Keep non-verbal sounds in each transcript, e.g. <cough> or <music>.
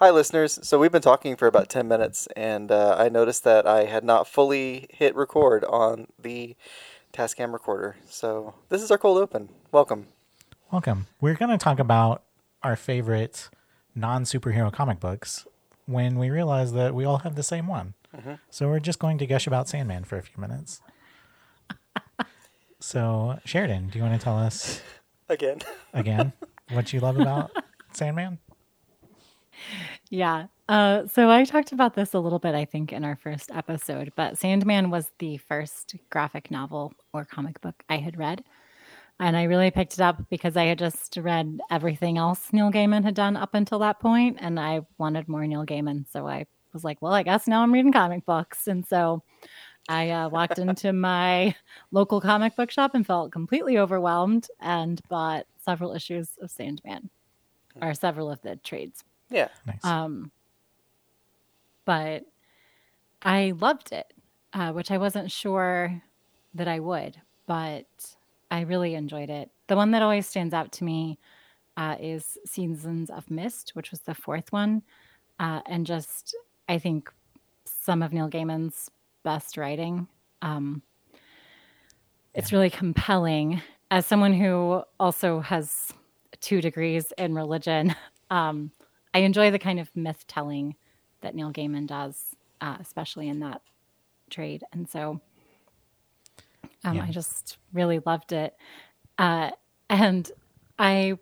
Hi, listeners. So we've been talking for about 10 minutes, and uh, I noticed that I had not fully hit record on the Tascam recorder. So this is our cold open. Welcome. Welcome. We're going to talk about our favorite non superhero comic books when we realize that we all have the same one. So we're just going to gush about Sandman for a few minutes. <laughs> so, Sheridan, do you want to tell us Again. again what you love about <laughs> Sandman? Yeah. Uh, so I talked about this a little bit, I think, in our first episode, but Sandman was the first graphic novel or comic book I had read. And I really picked it up because I had just read everything else Neil Gaiman had done up until that point, and I wanted more Neil Gaiman. So I was like, well, I guess now I'm reading comic books. And so I uh, walked into <laughs> my local comic book shop and felt completely overwhelmed and bought several issues of Sandman or several of the trades. Yeah. Nice. Um, but I loved it, uh, which I wasn't sure that I would, but I really enjoyed it. The one that always stands out to me uh, is Seasons of Mist, which was the fourth one. Uh, and just, I think, some of Neil Gaiman's best writing. Um, it's really compelling. As someone who also has two degrees in religion, <laughs> um, I enjoy the kind of myth telling that Neil Gaiman does, uh, especially in that trade. And so um, Yeah. I just really loved it. Uh, and I,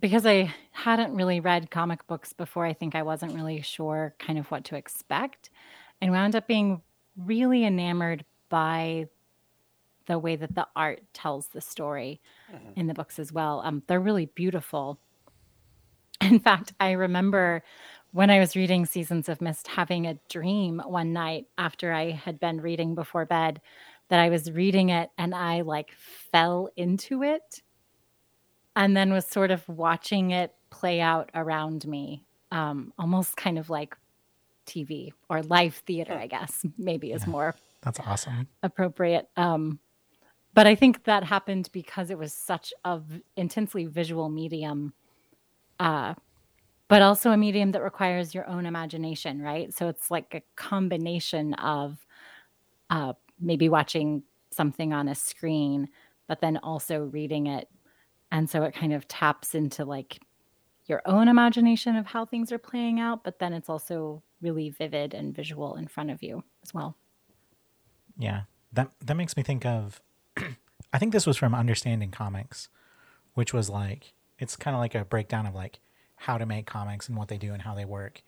because I hadn't really read comic books before, I think I wasn't really sure kind of what to expect and wound up being really enamored by the way that the art tells the story in the books as well. Um, they're really beautiful. In fact, I remember when I was reading Seasons of Mist having a dream one night after I had been reading before bed that I was reading it and I like fell into it and then was sort of watching it play out around me, um, almost kind of like TV or live theater, I guess, maybe is more That's awesome. appropriate. Um, but I think that happened because it was such a v- intensely visual medium, uh, but also a medium that requires your own imagination, right? So it's like a combination of uh, maybe watching something on a screen, but then also reading it. And so it kind of taps into like your own imagination of how things are playing out, but then it's also really vivid and visual in front of you as well. Yeah. That that makes me think of <clears throat> I think this was from Understanding Comics, which was like it's kind of like a breakdown of like how to make comics and what they do and how they work.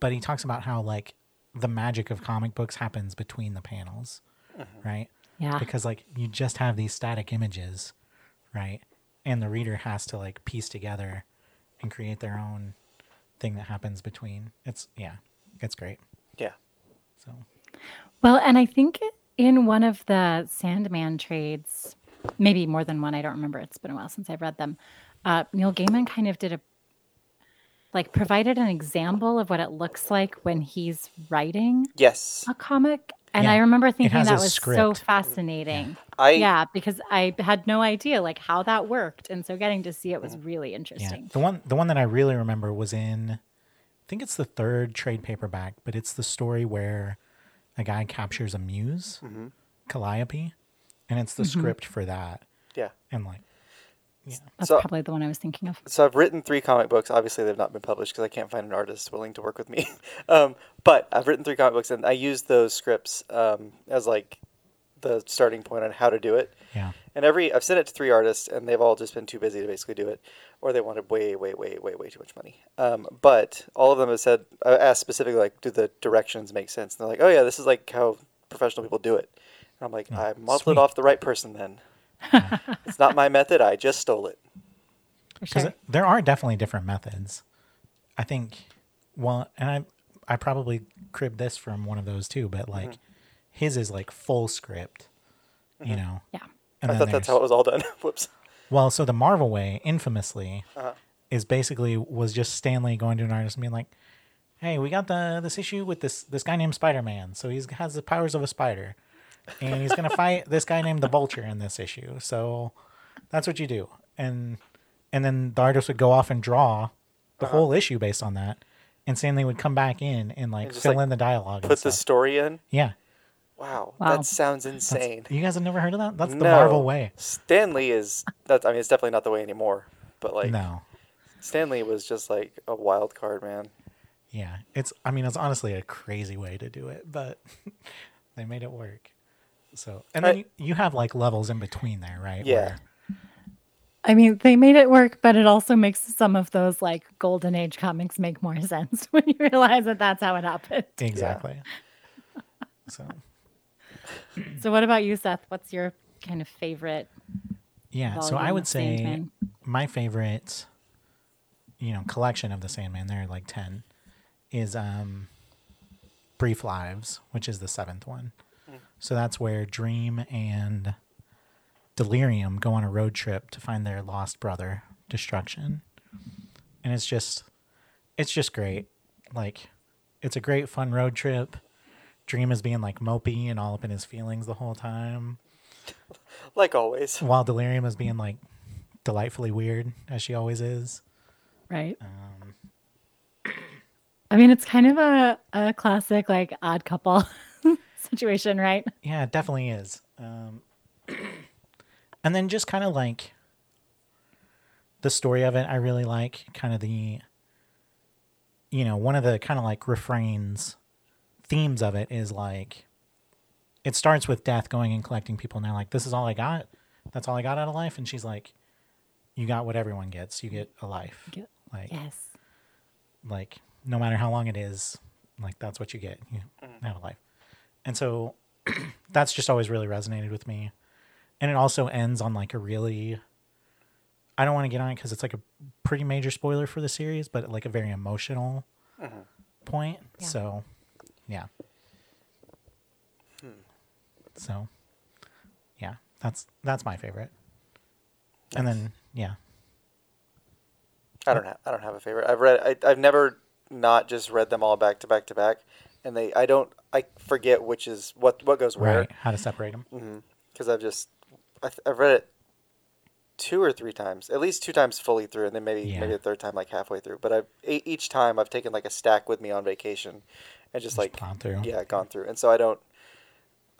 But he talks about how like the magic of comic books happens between the panels, mm-hmm. right? Yeah. Because like you just have these static images, right? And the reader has to like piece together and create their own thing that happens between. It's yeah, it's great. Yeah. So Well, and I think in one of the Sandman trades, maybe more than one, I don't remember. It's been a while since I've read them. Uh, Neil Gaiman kind of did a like provided an example of what it looks like when he's writing Yes. a comic. And Yeah, I remember thinking that a was so fascinating. I yeah, because I had no idea like how that worked, and so getting to see it was really interesting Yeah, interesting. the one the one that I really remember was in, I think it's the third trade paperback, but it's the story where a guy captures a muse, Calliope, and it's the script for that, yeah. and like, yeah, That's So- probably the one I was thinking of. So I've written three comic books. Obviously, they've not been published because I can't find an artist willing to work with me. <laughs> um, but I've written three comic books, and I use those scripts um, as like the starting point on how to do it. yeah, And every I've sent it to three artists, and they've all just been too busy to basically do it, or they wanted way, way, way, way, way too much money. Um, but all of them have said, I asked specifically, like, do the directions make sense? And they're like, oh yeah, this is like how professional people do it. And I'm like, I modeled sweet. it off the right person. Then <laughs> it's not my method. I just stole it. Because sure. there are definitely different methods. I think, well, and I I probably cribbed this from one of those too, but like his is like full script, you know. Yeah. And I thought that's how it was all done. <laughs> Whoops. Well, so the Marvel way, infamously, Uh-huh. is basically was just Stan Lee going to an artist and being like, "Hey, we got the this issue with this this guy named Spider Man. So he has the powers of a spider, and he's gonna fight this guy named the Vulture in this issue. So that's what you do." And and then the artist would go off and draw the Uh-huh. whole issue based on that. And Stan Lee would come back in and like And just, fill like, in the dialogue. and Put the story in. yeah. Wow, Wow. that sounds That's- insane. You guys have never heard of that? That's the No. Marvel way. Stan Lee is that's I mean it's definitely not the way anymore. But like no. Stan Lee was just like a wild card, man. Yeah. It's I mean it's honestly a crazy way to do it, but <laughs> they made it work. So and then I- you, you have like levels in between there, right? Yeah. Where- I mean, they made it work, but it also makes some of those like golden age comics make more <laughs> sense when you realize that that's how it happened. exactly. <laughs> so So, what about you, Seth? What's your kind of favorite? yeah, so I would say Sandman? my favorite you know, collection of the Sandman, there are like ten, is um Brief Lives, which is the seventh one. So that's where Dream and Delirium go on a road trip to find their lost brother, Destruction. And it's just it's just great. Like it's a great fun road trip. Dream is being like mopey and all up in his feelings the whole time. Like always. While Delirium is being like delightfully weird, as she always is. Right. Um, I mean, it's kind of a, a classic like odd couple <laughs> <laughs> situation, right? Yeah, it definitely is. Um, <clears throat> and then just kind of like the story of it, I really like kind of the, you know, one of the kind of like refrains, themes of it is like, it starts with death going and collecting people, and they're like, this is all I got. That's all I got out of life. And she's like, you got what everyone gets. You get a life. Get- Like, Yes. like no matter how long it is like that's what you get you have a life and so <clears throat> that's just always really resonated with me. And it also ends on like a really i don't want to get on it because it's like a pretty major spoiler for the series but like a very emotional mm-hmm. point. Yeah. so yeah. Hmm. So yeah that's that's my favorite. And then yeah. I don't have I don't have a favorite. I've read I, I've never not just read them all back to back to back, and they I don't I forget which is what what goes where right how to separate them because mm-hmm, I've just I, th- I've read it two or three times, at least two times fully through, and then maybe Yeah. maybe a third time like halfway through. But I've e- each time I've taken like a stack with me on vacation, and just, Just like gone through. yeah gone through, and so I don't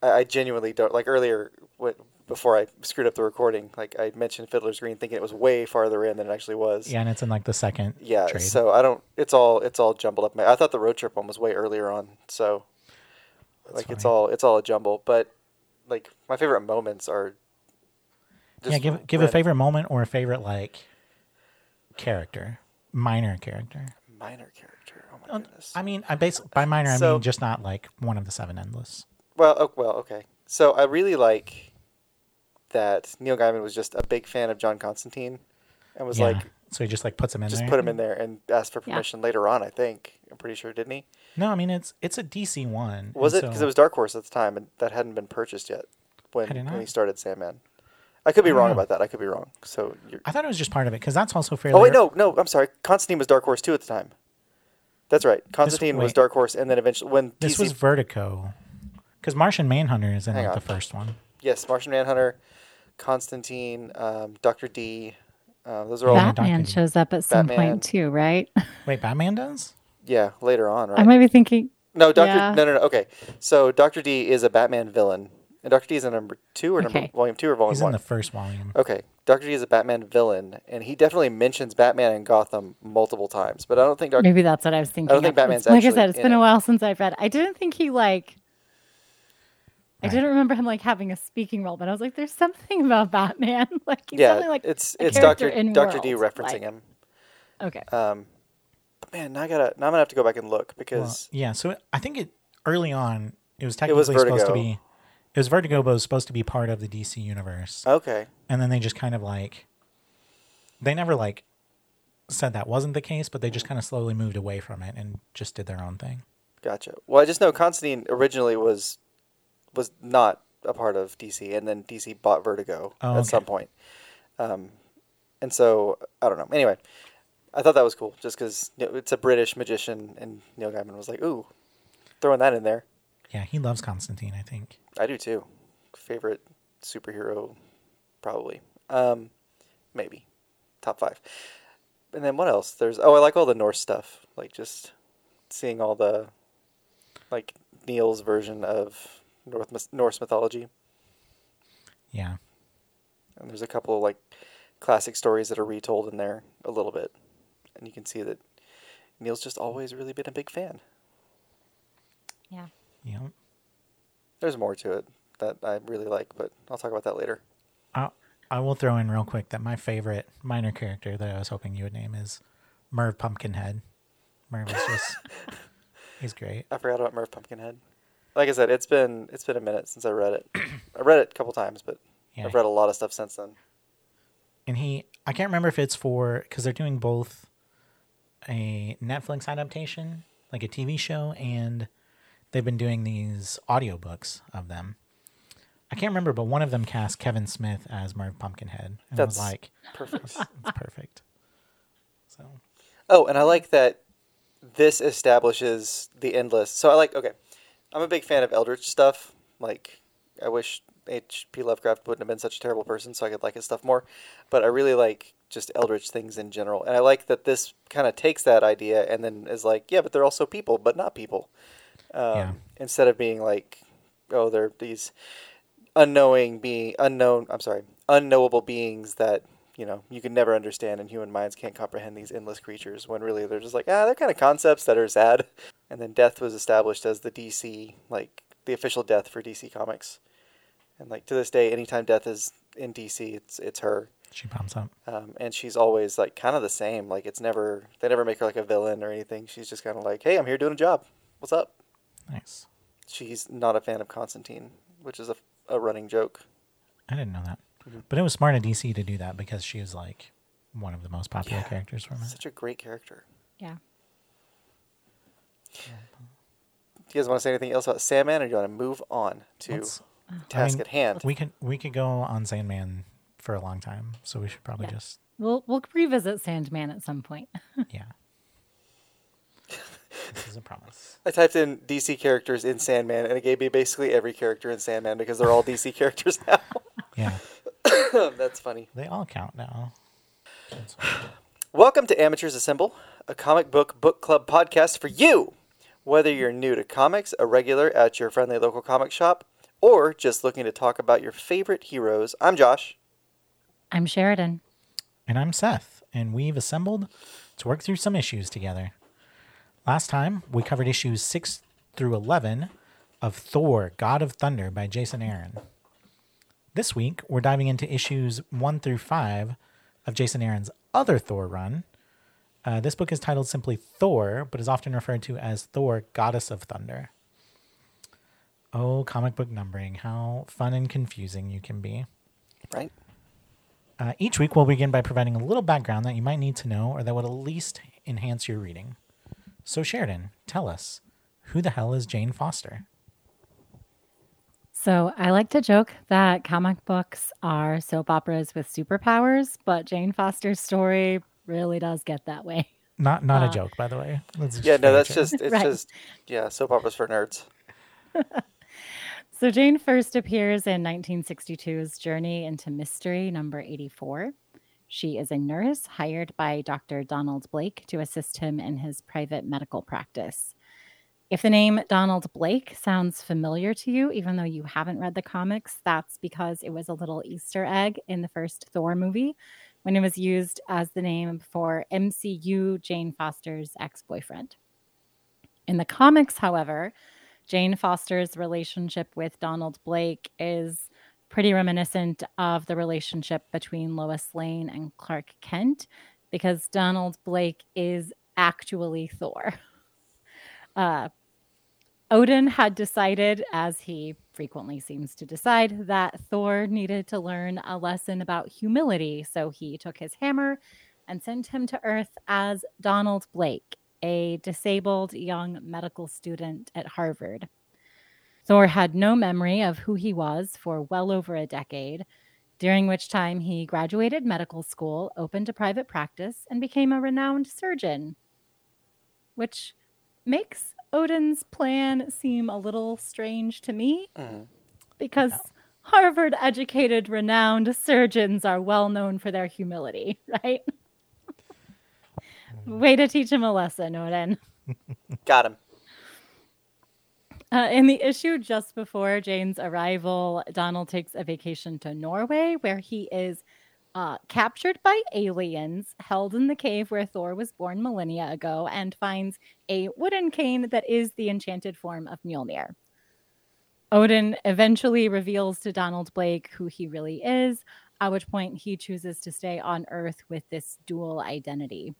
I, I genuinely don't like earlier what before I screwed up the recording like I mentioned Fiddler's Green thinking it was way farther in than it actually was. yeah and it's in like the second Yeah, trade. so I don't. It's all it's all jumbled up. I thought the road trip one was way earlier on, so like it's all it's all a jumble. But like my favorite moments are. yeah give give a favorite moment or a favorite like character minor character minor character. Oh my Uh, goodness. i mean i base by minor i mean just not like one of the seven endless Well, oh, well, okay. So I really like that Neil Gaiman was just a big fan of John Constantine, and was yeah like so he just like puts him in just there put him in there and asked for Yeah. permission later on. I think I'm pretty sure, didn't he? no i mean it's it's a dc one Was it because so- it was Dark Horse at the time, and that hadn't been purchased yet when when he started Sandman. I could be I wrong know. about that. I could be wrong. So you're, i thought it was just part of it because that's also fairly Oh wait, no, no. I'm sorry. Constantine was Dark Horse too at the time. That's right. Constantine was. Dark Horse, and then eventually when this DC was vertigo because martian manhunter is in Hang like the first one yes, Martian Manhunter, Constantine, um, Doctor D. Uh, those are all Batman Doctor- shows up at some Batman. point too, right? <laughs> wait batman does yeah later on, right? I might be thinking. no, Doctor. yeah. No, no, no. Okay, so Doctor D is a Batman villain, and Doctor D is in number two or number Okay. volume two or volume he's one. He's in the first volume Okay, Doctor D is a Batman villain, and he definitely mentions Batman and Gotham multiple times. But I don't think Doctor. Maybe that's what I was thinking. I don't think. Batman's It's- like I said, it's in been a while since I've read. I didn't think he like. I Right. didn't remember him like having a speaking role, but I was like, "There's something about Batman." <laughs> like he's yeah, something like it's a it's Doctor Doctor D referencing like- him. Okay, Um, but man, now I gotta now I'm gonna have to go back and look Well, because yeah, so it, I think it early on it was It technically was supposed to be it was Vertigo, but it was supposed to be part of the DC universe, okay, and then they just kind of like they never like said that wasn't the case, but they just kind of slowly moved away from it and just did their own thing. gotcha. Well, I just know Constantine originally was was not a part of DC, and then DC bought Vertigo Oh, at okay. some point. Um, and so I don't know. Anyway, I thought that was cool, just because it's a British magician, and Neil Gaiman was like, "Ooh, throwing that in there." Yeah, he loves Constantine. I think. I do too. Favorite superhero, probably. Um, maybe top five. and then what else? There's oh, I like all the Norse stuff. Like just seeing all the like Neil's version of North Norse mythology. Yeah. And there's a couple of like classic stories that are retold in there a little bit, and you can see that Neil's just always really been a big fan. Yeah. Yeah. There's more to it that I really like, but I'll talk about that later. I I will throw in real quick that my favorite minor character that I was hoping you would name is Merv Pumpkinhead. Merv is just <laughs> he's great. I forgot about Merv Pumpkinhead. Like I said, it's been it's been a minute since I read it. <clears throat> I read it a couple times, but Yeah. I've read a lot of stuff since then. and he I can't remember if it's for because they're doing both a Netflix adaptation, like a TV show, and they've been doing these audiobooks of them. I can't remember, but one of them cast Kevin Smith as Merv Pumpkinhead, and I was That's- like, <laughs> Perfect. "It's perfect." So Oh, and I like that this establishes the endless. So I like okay. I'm a big fan of Eldritch stuff. Like I wish H.P. Lovecraft wouldn't have been such a terrible person, so I could like his stuff more. But I really like just Eldritch things in general, and I like that this kind of takes that idea and then is like, yeah, but they're also people, but not people. Um, Yeah. Instead of being like, oh, they're these unknowing being unknown. I'm sorry, unknowable beings that you know you can never understand, and human minds can't comprehend these endless creatures. When really they're just like ah, they're kind of concepts that are sad. <laughs> And then death was established as the DC like the official death for DC Comics, and like to this day, anytime death is in DC, it's it's her. she pops up. Um, and she's always like kind of the same. Like it's never they never make her like a villain or anything. She's just kind of like, hey, I'm here doing a job. What's up? Nice. She's not a fan of Constantine, which is a, a running joke. I didn't know that, But it was smart of DC to do that because she was like one of the most popular Yeah. characters from it. Such a great character. Yeah. Do you guys want to say anything else about Sandman, or do you want to move on to Let's- uh, task mean, at hand? We could we could go on Sandman for a long time, so we should probably Yeah. just We'll we'll revisit Sandman at some point. <laughs> yeah. this is a promise. <laughs> I typed in DC characters in Sandman, and it gave me basically every character in Sandman because they're all DC <laughs> characters now. Yeah, <coughs> That's funny. they all count now. Welcome to Amateurs Assemble, a comic book book club podcast for you. Whether you're new to comics, a regular at your friendly local comic shop, or just looking to talk about your favorite heroes, I'm Josh. I'm Sheridan. And I'm Seth, and we've assembled to work through some issues together. Last time, we covered issues 6 through 11 of Thor, God of Thunder by Jason Aaron. This week, we're diving into issues 1 through 5 of Jason Aaron's other Thor run. Uh, this book is titled simply Thor, but is often referred to as Thor, Goddess of Thunder. Oh, comic book numbering, how fun and confusing you can be. Right? Uh, each week, we'll begin by providing a little background that you might need to know or that would at least enhance your reading. So, Sheridan, tell us who the hell is Jane Foster? So I like to joke that comic books are soap operas with superpowers, but Jane Foster's story really does get that way. Not not Uh, a joke, by the way. That's Yeah, no, that's true. just it's Right. just yeah, soap operas for nerds. <laughs> So Jane first appears in 1962's Journey into Mystery, number 84. She is a nurse hired by Dr. Donald Blake to assist him in his private medical practice. If the name Donald Blake sounds familiar to you, even though you haven't read the comics, that's because it was a little Easter egg in the first Thor movie when it was used as the name for MCU Jane Foster's ex boyfriend. In the comics, however, Jane Foster's relationship with Donald Blake is pretty reminiscent of the relationship between Lois Lane and Clark Kent because Donald Blake is actually Thor. <laughs> Uh, Odin had decided, as he frequently seems to decide, that Thor needed to learn a lesson about humility. So he took his hammer and sent him to Earth as Donald Blake, a disabled young medical student at Harvard. Thor had no memory of who he was for well over a decade, during which time he graduated medical school, opened a private practice, and became a renowned surgeon. Which makes Odin's plan seem a little strange to me Mhm. because Harvard educated renowned surgeons are well known for their humility, <laughs> right? Way to teach him a lesson, Odin. <laughs> Got him. Uh, in the issue just before Jane's arrival, Donald takes a vacation to Norway, where he is uh, captured by aliens, held in the cave where Thor was born millennia ago, and finds a wooden cane that is the enchanted form of Mjolnir. Odin eventually reveals to Donald Blake who he really is, at which point he chooses to stay on Earth with this dual identity.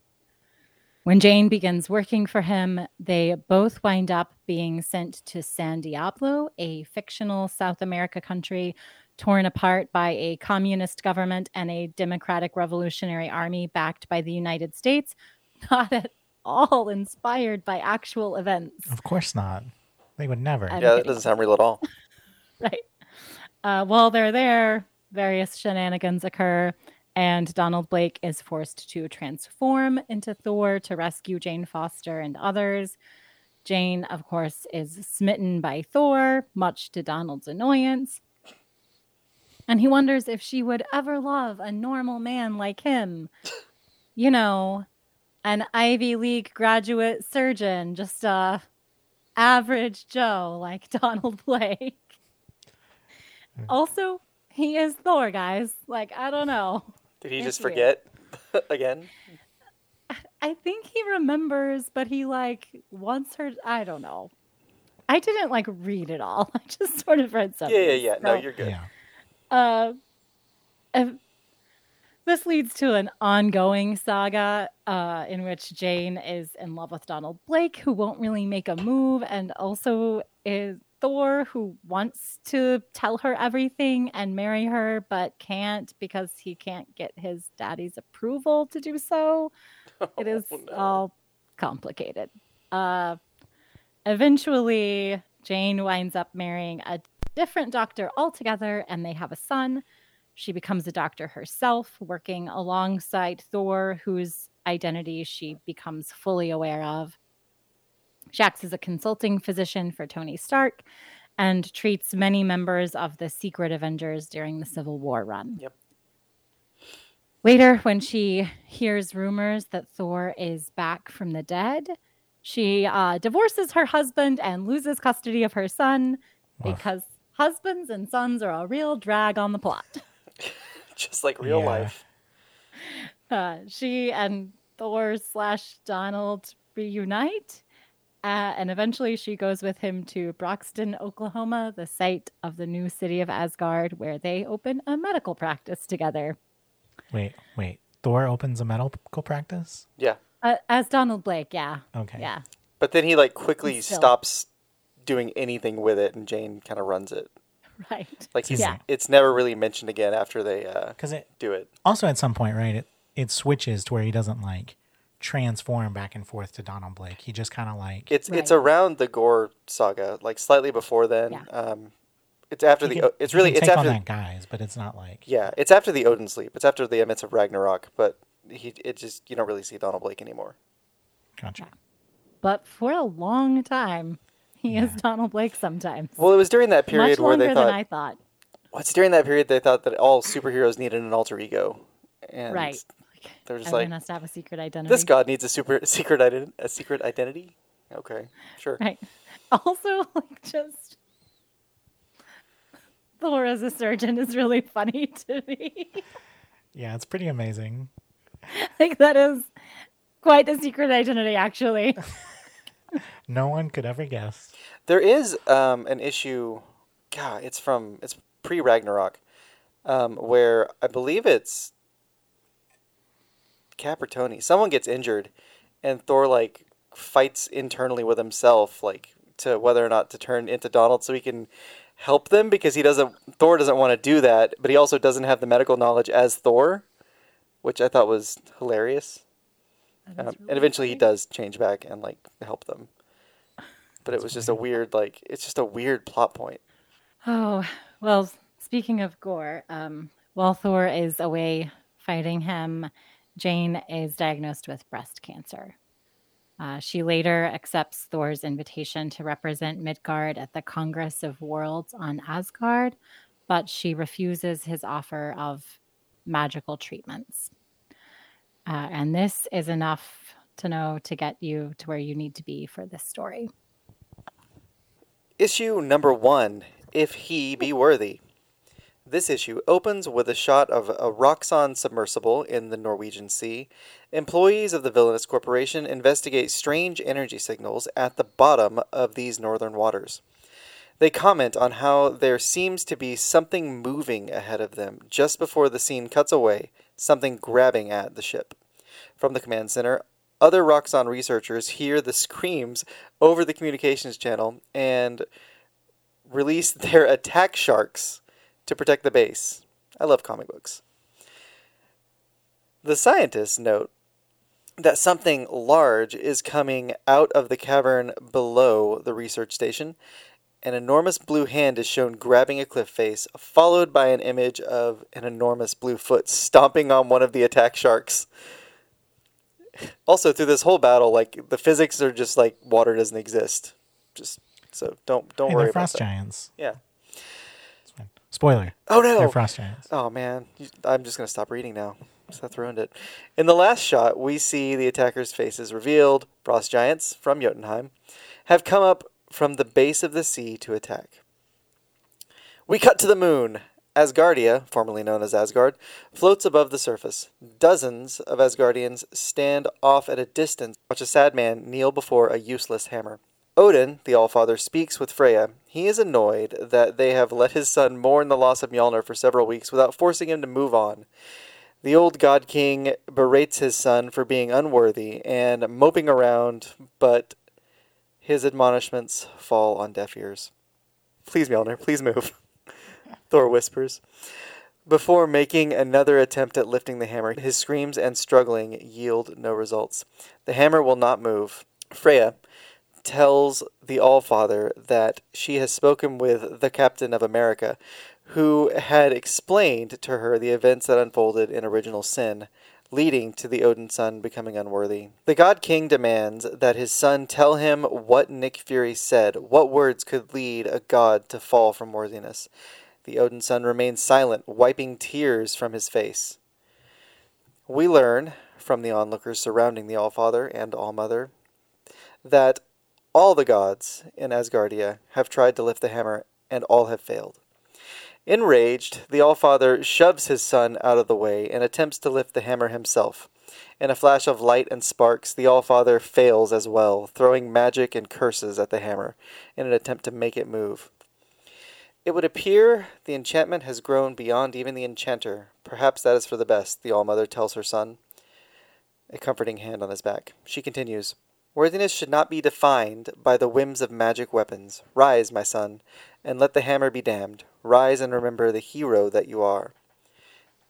When Jane begins working for him, they both wind up being sent to San Diablo, a fictional South America country torn apart by a communist government and a democratic revolutionary army backed by the United States, <laughs> not at all inspired by actual events. Of course not. They would never. I'm Yeah, that doesn't sound real at all. <laughs> Right. Uh, while they're there, various shenanigans occur, and Donald Blake is forced to transform into Thor to rescue Jane Foster and others. Jane, of course, is smitten by Thor, much to Donald's annoyance. And he wonders if she would ever love a normal man like him. You know, an Ivy League graduate surgeon, just a average Joe like <laughs> Donald Blake. Hmm. Also, he is Thor, guys. Like, I don't know. Did he It's just forget <laughs> again? I think he remembers, but he like wants her. I don't know. I didn't like read it all. <laughs> I just sort of read some. Yeah, yeah, yeah. No, you're good. Yeah. Uh, this leads to an ongoing saga uh, in which Jane is in love with Donald Blake, who won't really make a move, and also is Thor, who wants to tell her everything and marry her, but can't because he can't get his daddy's approval to do so. <laughs> It is Oh, no. all complicated. Uh, eventually, Jane winds up marrying a different doctor altogether, and they have a son. She becomes a doctor herself, working alongside Thor, whose identity she becomes fully aware of. She acts as a consulting physician for Tony Stark and treats many members of the Secret Avengers during the Civil War run. Yep. Later, when she hears rumors that Thor is back from the dead, she uh, divorces her husband and loses custody of her son Woof. because husbands and sons are a real drag on the plot. <laughs> Just like real Yeah. life. Uh, she and Thor slash Donald reunite, uh, and eventually she goes with him to Broxton, Oklahoma, the site of the new city of Asgard, where they open a medical practice together. Wait, wait. Thor opens a medical practice? Yeah. Uh, as Donald Blake, yeah, Okay. yeah, But then he like quickly Still. stops doing anything with it, and Jane kind of runs it. right. Like he's, Yeah. it's never really mentioned again after they uh, Because it do it. also at some point, right? It it switches to where he doesn't like transform back and forth to Donald Blake. He just kind of like It's it's around the Gorr saga, like slightly before then. Yeah. Um, it's after he the. can- it's really it's after. on that guys, but it's not like Yeah, it's after the Odin sleep. It's after the Emits of Ragnarok, but he it just you don't really see Donald Blake anymore. Gotcha. But for a long time, <laughs> he is Donald Blake sometimes. Well, it was during that period Much where longer they than. I thought. Well, it's during that period they thought that all superheroes needed an alter ego, and right. they're just Everyone like, has to have a secret identity. this god needs a super <laughs> secret ident- a secret identity. Okay, sure. Right. <laughs> Also, like just Thor as a surgeon is really funny to me. Yeah, it's pretty amazing. like that is quite the secret identity, actually. No one could ever guess. There is um, an issue. God, it's from it's pre Ragnarok, um, where I believe it's Cap or Tony. Someone gets injured, and Thor like fights internally with himself, like to whether or not to turn into Donald so he can help them because he doesn't. Thor doesn't want to do that, but he also doesn't have the medical knowledge as Thor, which I thought was hilarious. Um, is and really eventually he does change back and like help them. <sighs> But it was just a weird like it's just a weird plot point. Oh, well, speaking of Gorr, um, while Thor is away fighting him, Jane is diagnosed with breast cancer. Uh, she later accepts Thor's invitation to represent Midgard at the Congress of Worlds on Asgard, but she refuses his offer of magical treatments. Uh, and this is enough to know to get you to where you need to be for this story. Issue number one If He Be Worthy. This issue opens with a shot of a Roxxon submersible in the Norwegian Sea. Employees of the villainous corporation investigate strange energy signals at the bottom of these northern waters. They comment on how there seems to be something moving ahead of them just before the scene cuts away, something grabbing at the ship. From the command center, other Roxxon researchers hear the screams over the communications channel and release <laughs> their attack sharks to protect the base. I love comic books. The scientists note that something large is coming out of the cavern below the research station. An enormous blue hand is shown grabbing a cliff face, followed by an image of an enormous blue foot stomping on one of the attack sharks. <laughs> Also, through this whole battle, like the physics are just like water doesn't exist. Just so don't don't Hey, worry they're about frost that. giants. Yeah. Spoiler. Oh no! They're frost giants. Oh man, I'm just gonna stop reading now. Seth ruined it. In the last shot, we see the attackers' faces revealed. Frost giants from Jotunheim have come up from the base of the sea to attack. We cut to the moon. Asgardia, formerly known as Asgard, floats above the surface. Dozens of Asgardians stand off at a distance, watch a sad man kneel before a useless hammer. Odin, the Allfather, speaks with Freya. He is annoyed that they have let his son mourn the loss of Mjolnir for several weeks without forcing him to move on. The old god king berates his son for being unworthy and moping around, but his admonishments fall on deaf ears. Please, Mjolnir, please move. <laughs> Thor whispers. Before making another attempt at lifting the hammer, his screams and struggling yield no results. The hammer will not move. Freya tells the Allfather that she has spoken with the Captain of America, who had explained to her the events that unfolded in Original Sin, leading to the Odinson becoming unworthy. The God King demands that his son tell him what Nick Fury said, what words could lead a god to fall from worthiness. The Odinson remains silent, wiping tears from his face. We learn from the onlookers surrounding the Allfather and Allmother that all the gods in Asgardia have tried to lift the hammer, and all have failed. Enraged, the Allfather shoves his son out of the way and attempts to lift the hammer himself. In a flash of light and sparks, the Allfather fails as well, throwing magic and curses at the hammer in an attempt to make it move. It would appear the enchantment has grown beyond even the enchanter. Perhaps that is for the best, the Allmother tells her son, a comforting hand on his back. She continues, Worthiness should not be defined by the whims of magic weapons. Rise, my son, and let the hammer be damned. Rise and remember the hero that you are.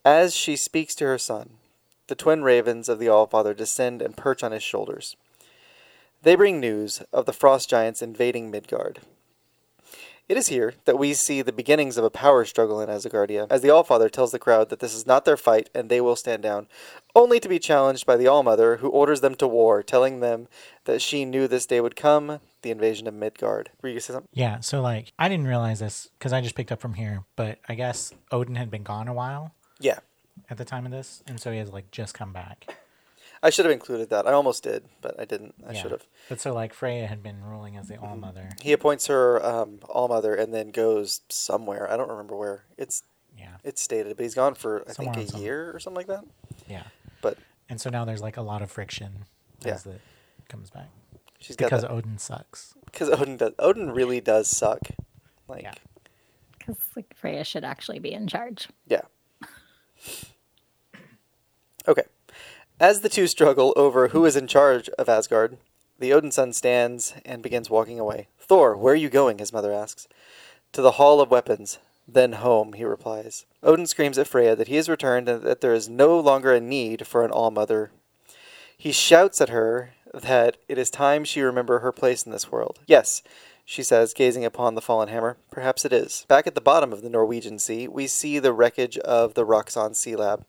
As she speaks to her son, the twin ravens of the Allfather descend and perch on his shoulders. They bring news of the frost giants invading Midgard. It is here that we see the beginnings of a power struggle in Asgardia, as the Allfather tells the crowd that this is not their fight and they will stand down, only to be challenged by the Allmother, who orders them to war, telling them that she knew this day would come, the invasion of Midgard. Were you gonna say something? Yeah, so like I didn't realize this because I just picked up from here, but I guess Odin had been gone a while Yeah. at the time of this, and so he has like just come back. I should have included that. I almost did, but I didn't. I yeah. should have. But so like Freya had been ruling as the All Mother. He appoints her um, Allmother and then goes somewhere. I don't remember where. It's Yeah, it's stated, but he's gone for I Somewhere think a year or something like that. yeah. But And so now there's like a lot of friction Yeah. as it comes back she's got because. Odin sucks. because Odin does. Odin really does suck. Like Yeah. Because like Freya should actually be in charge. Yeah. Okay. As the two struggle over who is in charge of Asgard, the Odinson stands and begins walking away. Thor, where are you going? his mother asks. To the Hall of Weapons, then home, he replies. Odin screams at Freya that he has returned and that there is no longer a need for an All Mother. He shouts at her that it is time she remember her place in this world. Yes, she says, gazing upon the fallen hammer. Perhaps it is. Back at the bottom of the Norwegian Sea, we see the wreckage of the Roxxon Sea Lab.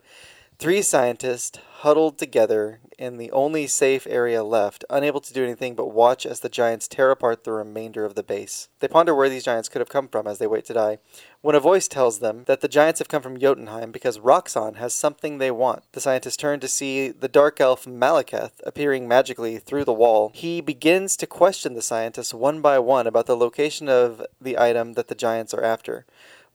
Three scientists huddled together in the only safe area left, unable to do anything but watch as the giants tear apart the remainder of the base. They ponder where these giants could have come from as they wait to die, when a voice tells them that the giants have come from Jotunheim because Roxxon has something they want. The scientists turn to see the dark elf Malekith appearing magically through the wall. He begins to question the scientists one by one about the location of the item that the giants are after.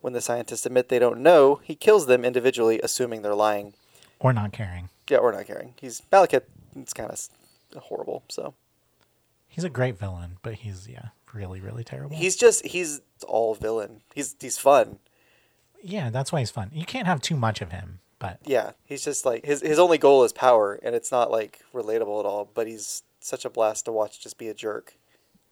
When the scientists admit they don't know, he kills them individually, assuming they're lying. Or not caring. Yeah, we're not caring. He's Malekith. It's kind of horrible. So He's a great villain, but he's yeah, really, really terrible. he's just he's all villain. He's he's fun. yeah, that's why he's fun. You can't have too much of him, but Yeah, he's just like his his only goal is power, and it's not like relatable at all. But he's such a blast to watch just be a jerk.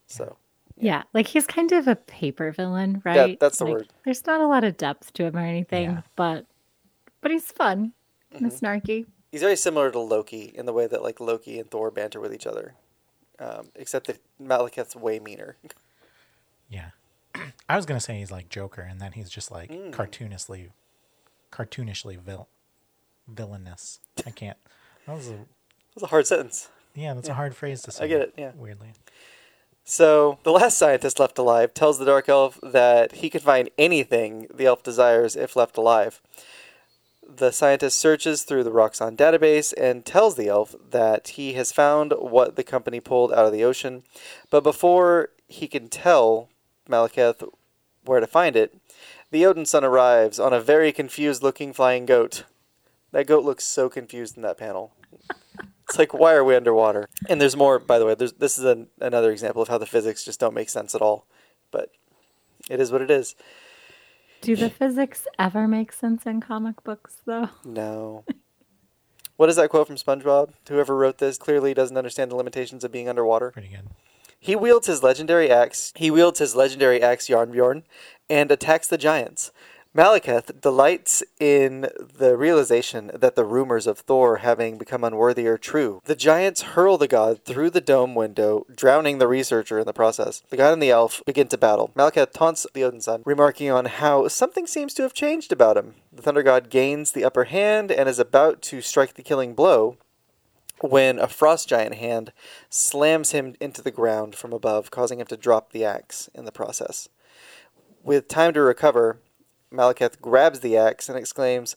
So Yeah, like he's kind of a paper villain, right? that's the Like, word. There's not a lot of depth to him or anything, Yeah. but but he's fun Mm-hmm. and snarky. he's very similar to Loki in the way that like Loki and Thor banter with each other, um, except that Malekith's way meaner. yeah. <clears throat> I was gonna say he's like Joker, and then he's just like Mm. cartoonishly, cartoonishly vil- villainous. I can't. That was a That's a hard sentence. yeah. That's a hard phrase to say. I get it, yeah. Weirdly. So the last scientist left alive tells the dark elf that he can find anything the elf desires if left alive. The scientist searches through the Roxxon database and tells the elf that he has found what the company pulled out of the ocean, but before he can tell Malekith where to find it, the Odinson arrives on a very confused-looking flying goat. That goat looks so confused in that panel. <laughs> It's like, why are we underwater? And there's more, by the way. There's this is an, another example of how the physics just don't make sense at all. But it is what it is. Do the physics ever make sense in comic books, though? No. what is that quote from SpongeBob? Whoever wrote this clearly doesn't understand the limitations of being underwater. Pretty good. He wields his legendary axe. He wields his legendary axe Jarnbjorn and attacks the giants. Malekith delights in the realization that the rumors of Thor having become unworthy are true. The giants hurl the god through the dome window, drowning the researcher in the process. The god and the elf begin to battle. Malekith taunts the Odinson, remarking on how something seems to have changed about him. The thunder god gains the upper hand and is about to strike the killing blow when a frost giant hand slams him into the ground from above, causing him to drop the axe in the process. With time to recover, Malekith grabs the axe and exclaims,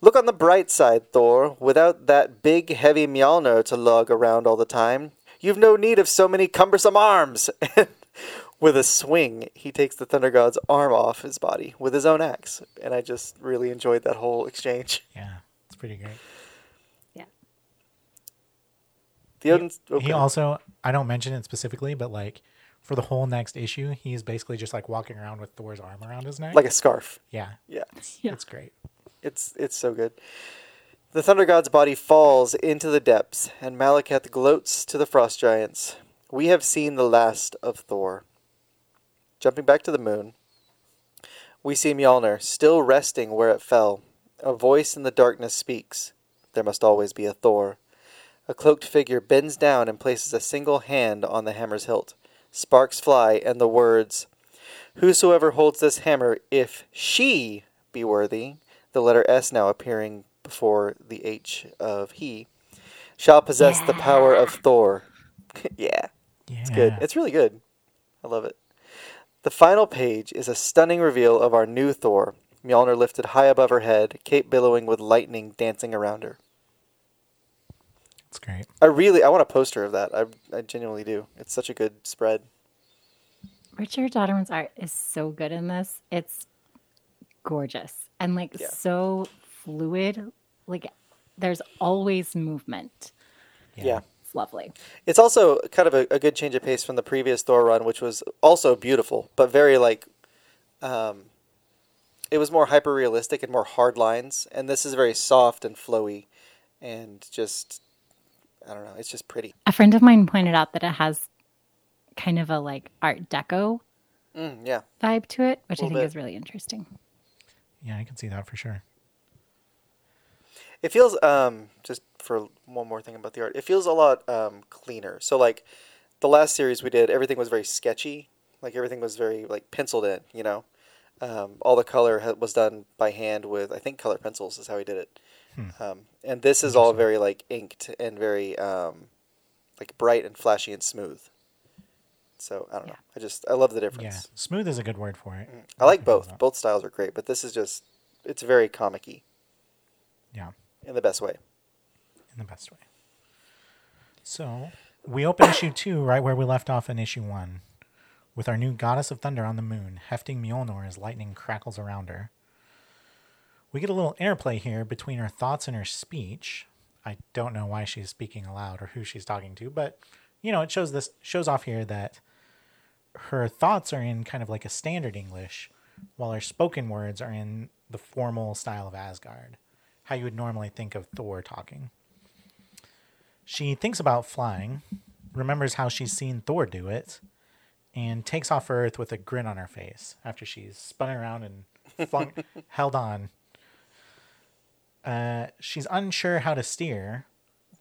Look on the bright side, Thor. Without that big, heavy Mjolnir to lug around all the time, you've no need of so many cumbersome arms. <laughs> with a swing, he takes the Thunder God's arm off his body with his own axe. And I just really enjoyed that whole exchange. Yeah, it's pretty great. Yeah. The Odin's. He also, I don't mention it specifically, but like for the whole next issue, he's basically just like walking around with Thor's arm around his neck. like a scarf. yeah, Yeah. Yeah. it's great. It's it's so good. The Thunder God's body falls into the depths, and Malekith gloats to the Frost Giants. We have seen the last of Thor. Jumping back to the moon, we see Mjolnir still resting where it fell. A voice in the darkness speaks. There must always be a Thor. A cloaked figure bends down and places a single hand on the hammer's hilt. Sparks fly, and the words, Whosoever holds this hammer, if she be worthy, the letter S now appearing before the H of he, shall possess the power of Thor. yeah, <laughs> Yeah, it's good. It's really good. I love it. The final page is a stunning reveal of our new Thor, Mjolnir lifted high above her head, cape billowing with lightning dancing around her. It's great. I really, I want a poster of that. I, I genuinely do. It's such a good spread. Richard Dauterman's art is so good in this. It's gorgeous and like Yeah. so fluid. Like there's always movement. yeah. It's lovely. It's also kind of a, a good change of pace from the previous Thor run, which was also beautiful, but very like, um, it was more hyper realistic and more hard lines, and this is very soft and flowy, and just, I don't know, it's just pretty. A friend of mine pointed out that it has kind of a like art deco Mm, yeah, vibe to it, which I think bit. is really interesting. Yeah, I can see that for sure. it feels um just for one more thing about the art, it feels a lot um cleaner. So like, the last series we did, everything was very sketchy, like everything was very like penciled in, you know. Um, all the color ha- was done by hand with I think color pencils is how he did it. Um, and this is all very like inked and very um, like bright and flashy and smooth. So I don't know. I just I love the difference. Yeah, difference. smooth is a good word for it. I like both. goes. Both styles are great, but this is just it's very comic-y Yeah, in the best way. in the best way. So we open <coughs> issue two right where we left off in issue one, with our new goddess of thunder on the moon, hefting Mjolnir as lightning crackles around her. We get a little interplay here between her thoughts and her speech. I don't know why she's speaking aloud or who she's talking to, but you know, it shows this shows off here that her thoughts are in kind of like a standard English, while her spoken words are in the formal style of Asgard, how you would normally think of Thor talking. She thinks about flying, remembers how she's seen Thor do it, and takes off Earth with a grin on her face after she's spun around and flung, <laughs> held on. Uh, she's unsure how to steer,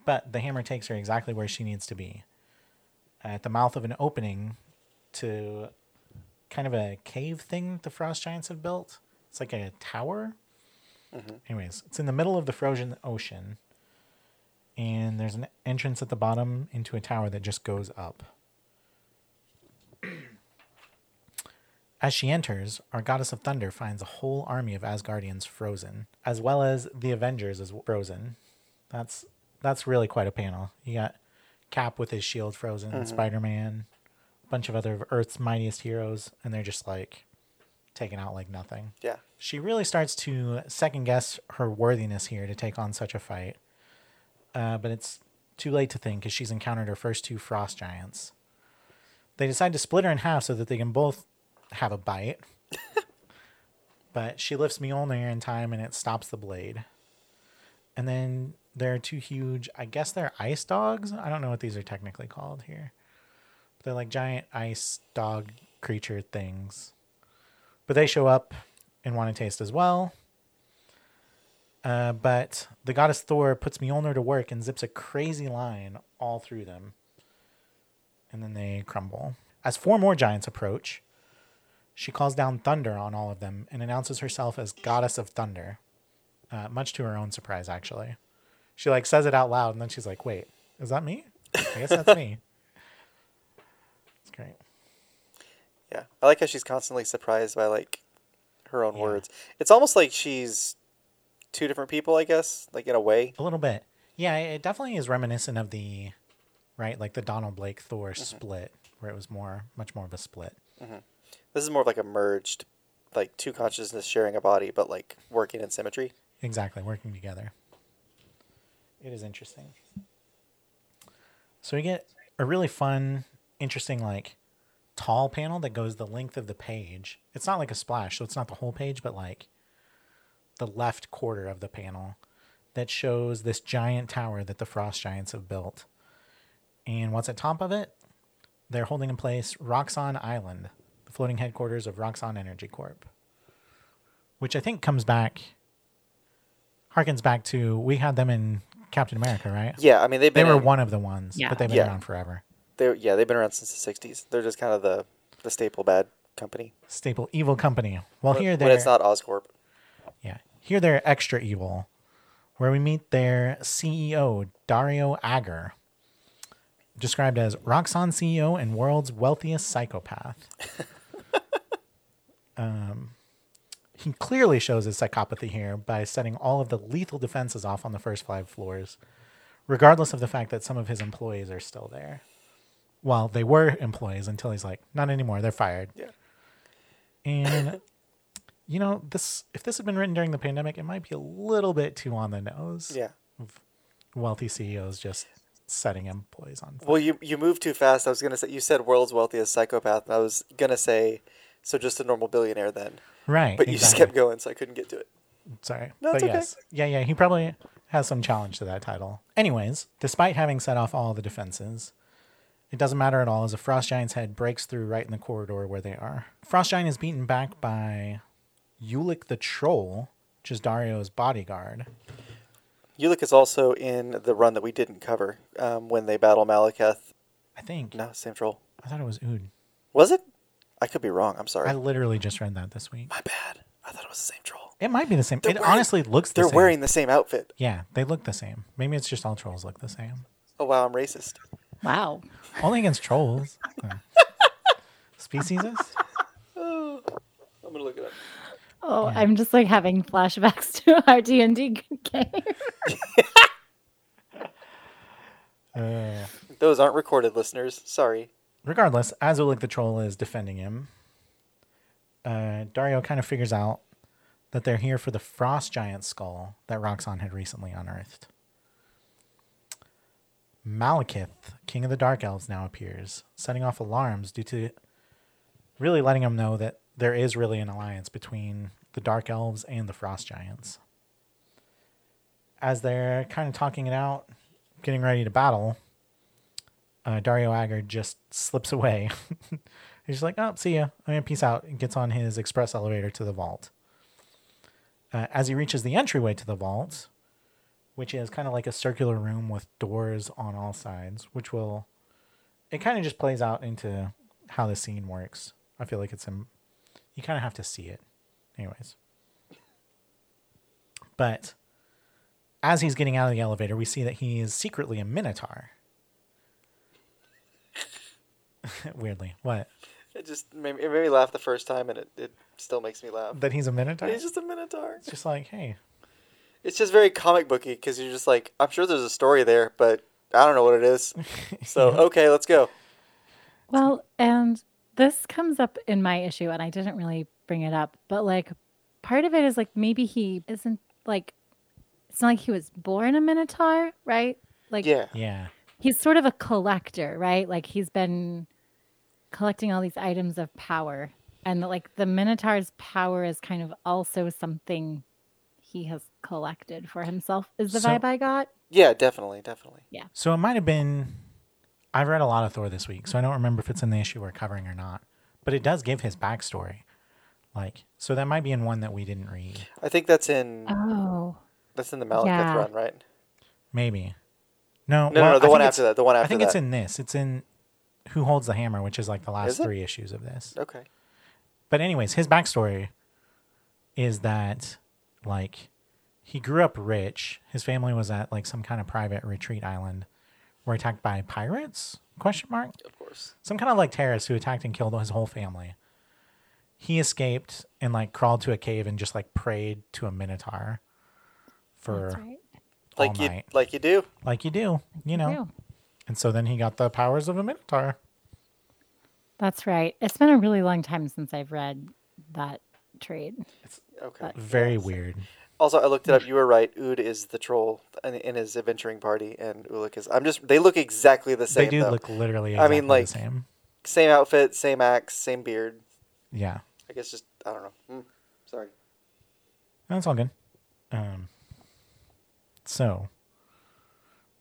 but the hammer takes her exactly where she needs to be at the mouth of an opening to kind of a cave thing the frost giants have built. It's like a tower. Anyways, it's in the middle of the frozen ocean, and there's an entrance at the bottom into a tower that just goes up. As she enters, our goddess of thunder finds a whole army of Asgardians frozen, as well as the Avengers is frozen. That's that's really quite a panel. You got Cap with his shield frozen, Spider Man, a bunch of other Earth's mightiest heroes, and they're just like taken out like nothing. Yeah. She really starts to second guess her worthiness here to take on such a fight. Uh, but it's too late to think because she's encountered her first two frost giants. They decide to split her in half so that they can both have a bite. <laughs> but she lifts Mjolnir in time and it stops the blade. And then there are two huge, I guess they're ice dogs. I don't know what these are technically called here. They're like giant ice dog creature things. But they show up and want to taste as well. Uh, but the goddess Thor puts Mjolnir to work and zips a crazy line all through them. And then they crumble. As four more giants approach, she calls down thunder on all of them and announces herself as goddess of thunder. Uh, much to her own surprise, actually. She like says it out loud and then she's like, "Wait, is that me? I guess that's me." <laughs> It's great. Yeah. I like how she's constantly surprised by like her own Yeah. words. It's almost like she's two different people, I guess, like in a way. A little bit. Yeah, it definitely is reminiscent of the right, like the Donald Blake Thor Mm-hmm. split, where it was more much more of a split. This is more of like a merged like two consciousness sharing a body but like working in symmetry. Exactly, working together. It is interesting. So we get a really fun, interesting, like tall panel that goes the length of the page. It's not like a splash, so it's not the whole page, but like the left quarter of the panel that shows this giant tower that the frost giants have built. And what's at top of it? They're holding in place Roxxon Island, floating headquarters of Roxxon Energy Corp. Which I think comes back harkens back to we had them in Captain America, right? Yeah, I mean they've They were in- one of the ones, Yeah. but they've been Yeah. around forever. They're yeah, they've been around since the '60s. They're just kind of the the staple bad company. Staple evil company. Well, When- here they're it's not Oscorp. yeah, here they're extra evil, where we meet their CEO Dario Agger, described as Roxxon CEO and world's wealthiest psychopath. <laughs> um, he clearly shows his psychopathy here by setting all of the lethal defenses off on the first five floors, regardless of the fact that some of his employees are still there. Well, they were employees until he's like, not anymore, they're fired. Yeah. And <laughs> you know, this if this had been written during the pandemic, it might be a little bit too on the nose. Yeah. Wealthy CEOs just setting employees on fire. Well, you you moved too fast. I was gonna say you said world's wealthiest psychopath, I was gonna say so just a normal billionaire then. Right. But you just kept going, so I couldn't get to it. Sorry. No, it's but okay. yes. Yeah, yeah. He probably has some challenge to that title. Anyways, despite having set off all the defenses, it doesn't matter at all as a Frost Giant's head breaks through right in the corridor where they are. Frost Giant is beaten back by Ulik the Troll, which is Dario's bodyguard. Ulik is also in the run that we didn't cover um, when they battle Malekith. I think. No, same troll. I thought it was Ud. Was it? I could be wrong. I'm sorry. I literally just read that this week. My bad. I thought it was the same troll. It might be the same. They're it wearing- honestly looks the same. They're same. wearing the same outfit. Yeah, they look the same. Maybe it's just all trolls look the same. Oh wow, I'm racist. Wow. Only against trolls. Uh, <laughs> Species? I'm gonna look it up. Oh, I'm just like having flashbacks to <laughs> our D and D game. <laughs> Uh, Those aren't recorded, listeners. Sorry. Regardless, as Azulik the troll is defending him. Uh, Dario kind of figures out that they're here for the frost giant skull that Roxxon had recently unearthed. Malekith, king of the dark elves, now appears, setting off alarms due to really letting them know that there is really an alliance between the dark elves and the frost giants. As they're kind of talking it out, getting ready to battle, uh, Dario Agger just slips away. <laughs> He's like, "Oh, see ya. I mean, peace out." And gets on his express elevator to the vault. Uh, as he reaches the entryway to the vault, which is kind of like a circular room with doors on all sides, which will, it kind of just plays out into how the scene works. I feel like it's in, you kind of have to see it, anyways. But as he's getting out of the elevator, we see that he is secretly a minotaur. <laughs> Weirdly, what? It just made, it made me laugh the first time, and it, it still makes me laugh. That he's a minotaur? He's just a minotaur. It's just like, hey, It's just very comic booky because you're just like, I'm sure there's a story there, but I don't know what it is. <laughs> So okay, let's go. Well, and this comes up in my issue, and I didn't really bring it up, but like part of it is like maybe he isn't like it's not like he was born a minotaur, right? Like Yeah. yeah, he's sort of a collector, right? Like he's been collecting all these items of power, and like the minotaur's power is kind of also something he has collected for himself. Is the So- vibe I got? Yeah, definitely, definitely. Yeah so it might have been. I've read a lot of Thor this week, so I don't remember if it's in the issue we're covering or not. But it does give his backstory, like so that might be in one that we didn't read. I think that's in Oh, that's in the Malekith Yeah. run, right? Maybe. No, No, well, no, I the one after that. The one after that I think that. it's in this. It's in Who Holds the Hammer, which is like the last Is it? three issues of this. Okay. But anyways, his backstory is that like he grew up rich. His family was at like some kind of private retreat island. Were attacked by pirates? Question mark. Of course. Some kind of like terrorists who attacked and killed his whole family. He escaped and like crawled to a cave and just like prayed to a minotaur for right. all Like you like you do. like you do, you know. Yeah. And so then he got the powers of a minotaur. That's right. It's been a really long time since I've read that trade. Okay. But- Very weird. Also, I looked it up. You were right. Ud is the troll in, in his adventuring party, and Ulik is. I'm just. They look exactly the same. they do though. look literally I mean, like- the same. same outfit, same axe, same beard. Yeah. I guess just I don't know. Mm, sorry. That's all good. Um, so,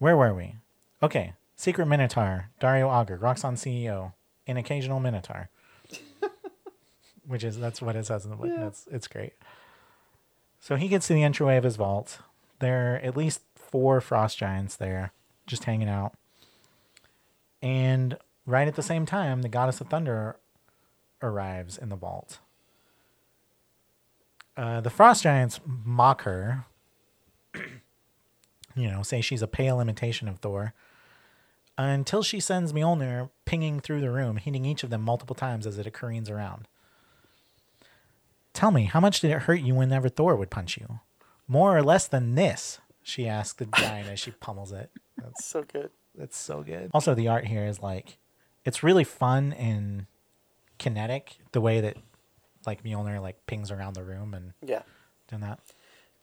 where were we? Okay. Secret Minotaur, Dario Agger, Roxxon CEO, an occasional Minotaur. <laughs> Which is, that's what it says in the book. That's, it's great. So he gets to the entryway of his vault. There are at least four frost giants there, just hanging out. And right at the same time, the goddess of thunder arrives in the vault. Uh, the frost giants mock her. <clears throat> you know, say she's a pale imitation of Thor. Until she sends Mjolnir pinging through the room, hitting each of them multiple times as it careens around. Tell me, how much did it hurt you whenever Thor would punch you? More or less than this? She asked the giant as she <laughs> pummels it. That's So good. that's so good. Also, the art here is like, it's really fun and kinetic. The way that, like Mjolnir like pings around the room and Yeah. doing that.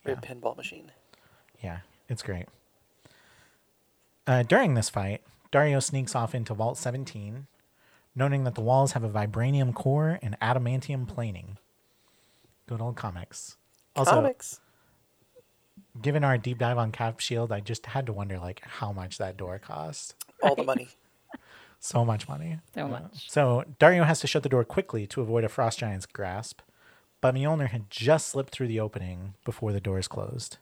Great pinball machine. Yeah, it's great. Uh, during this fight, Dario sneaks off into Vault 17, noting that the walls have a vibranium core and adamantium planing. Good old comics. Also, Comics. given our deep dive on Cap Shield, I just had to wonder like how much that door cost. All the money. <laughs> So much money. So much. So Dario has to shut the door quickly to avoid a frost giant's grasp, but Mjolnir had just slipped through the opening before the doors closed.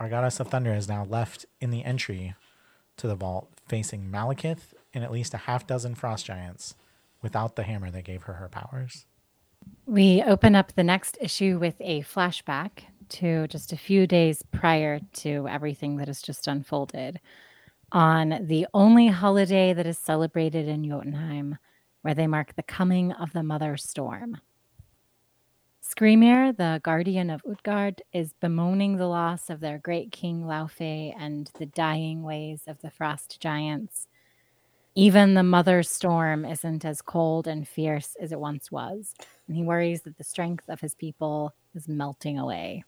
Our goddess of thunder is now left in the entry to the vault, facing Malekith and at least a half dozen frost giants without the hammer that gave her her powers. We open up the next issue with a flashback to just a few days prior to everything that has just unfolded on the only holiday that is celebrated in Jotunheim, where they mark the coming of the Mother Storm. Skrymir, the guardian of Utgard, is bemoaning the loss of their great king Laufey and the dying ways of the frost giants. Even the mother storm isn't as cold and fierce as it once was, and he worries that the strength of his people is melting away.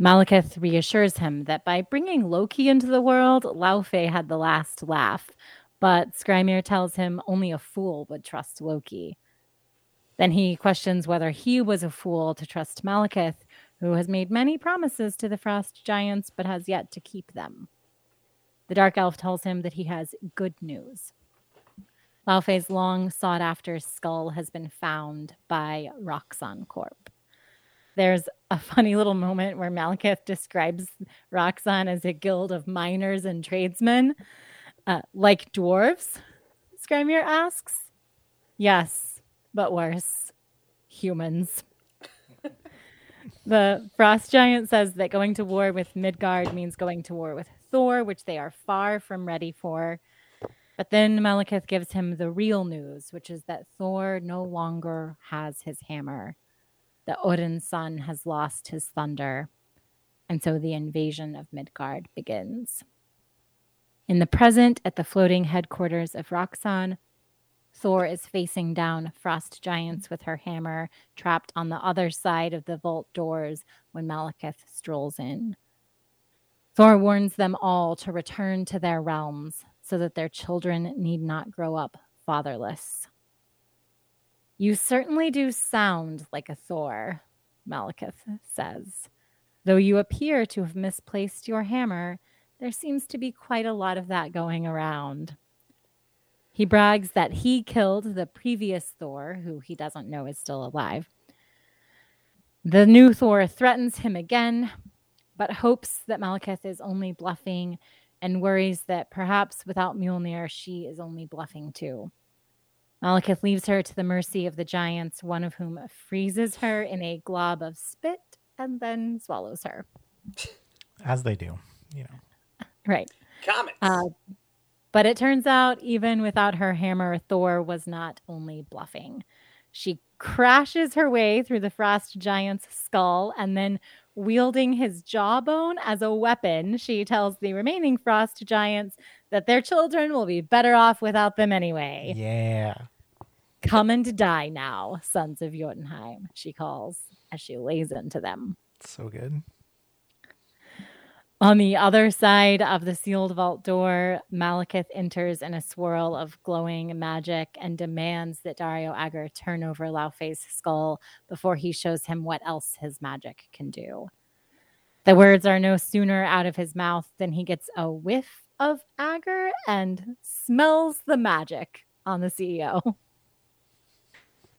Malekith reassures him that by bringing Loki into the world, Laufey had the last laugh, but Skrymir tells him only a fool would trust Loki. Then he questions whether he was a fool to trust Malekith, who has made many promises to the frost giants but has yet to keep them. The dark elf tells him that he has good news. Laufey's long sought after skull has been found by Roxxon Corp. There's a funny little moment where Malekith describes Roxxon as a guild of miners and tradesmen, uh, like dwarves. Skrymir asks. Yes, but worse humans. the frost giant says that going to war with Midgard means going to war with Thor, which they are far from ready for. But then Malekith gives him the real news, which is that Thor no longer has his hammer, The Odin's son has lost his thunder, and so the invasion of Midgard begins. In the present, at the floating headquarters of Roxxon, Thor is facing down frost giants with her hammer, trapped on the other side of the vault doors when Malekith strolls in. Thor warns them all to return to their realms so that their children need not grow up fatherless. You certainly do sound like a Thor, Malekith says. Though you appear to have misplaced your hammer, there seems to be quite a lot of that going around. He brags that he killed the previous Thor, who he doesn't know is still alive. The new Thor threatens him again, but hopes that Malekith is only bluffing and worries that perhaps without Mjolnir, she is only bluffing too. Malekith leaves her to the mercy of the giants, one of whom freezes her in a glob of spit and then swallows her. As they do, you know. Right. Comics. Uh, but it turns out, even without her hammer, Thor was not only bluffing. She crashes her way through the frost giant's skull and then, wielding his jawbone as a weapon, she tells the remaining frost giants that their children will be better off without them anyway. Yeah. Come and die now, sons of Jotunheim, she calls as she lays into them. So good. On the other side of the sealed vault door, Malekith enters in a swirl of glowing magic and demands that Dario Agger turn over Laufey's skull before he shows him what else his magic can do. The words are no sooner out of his mouth than he gets a whiff of Agger and smells the magic on the CEO.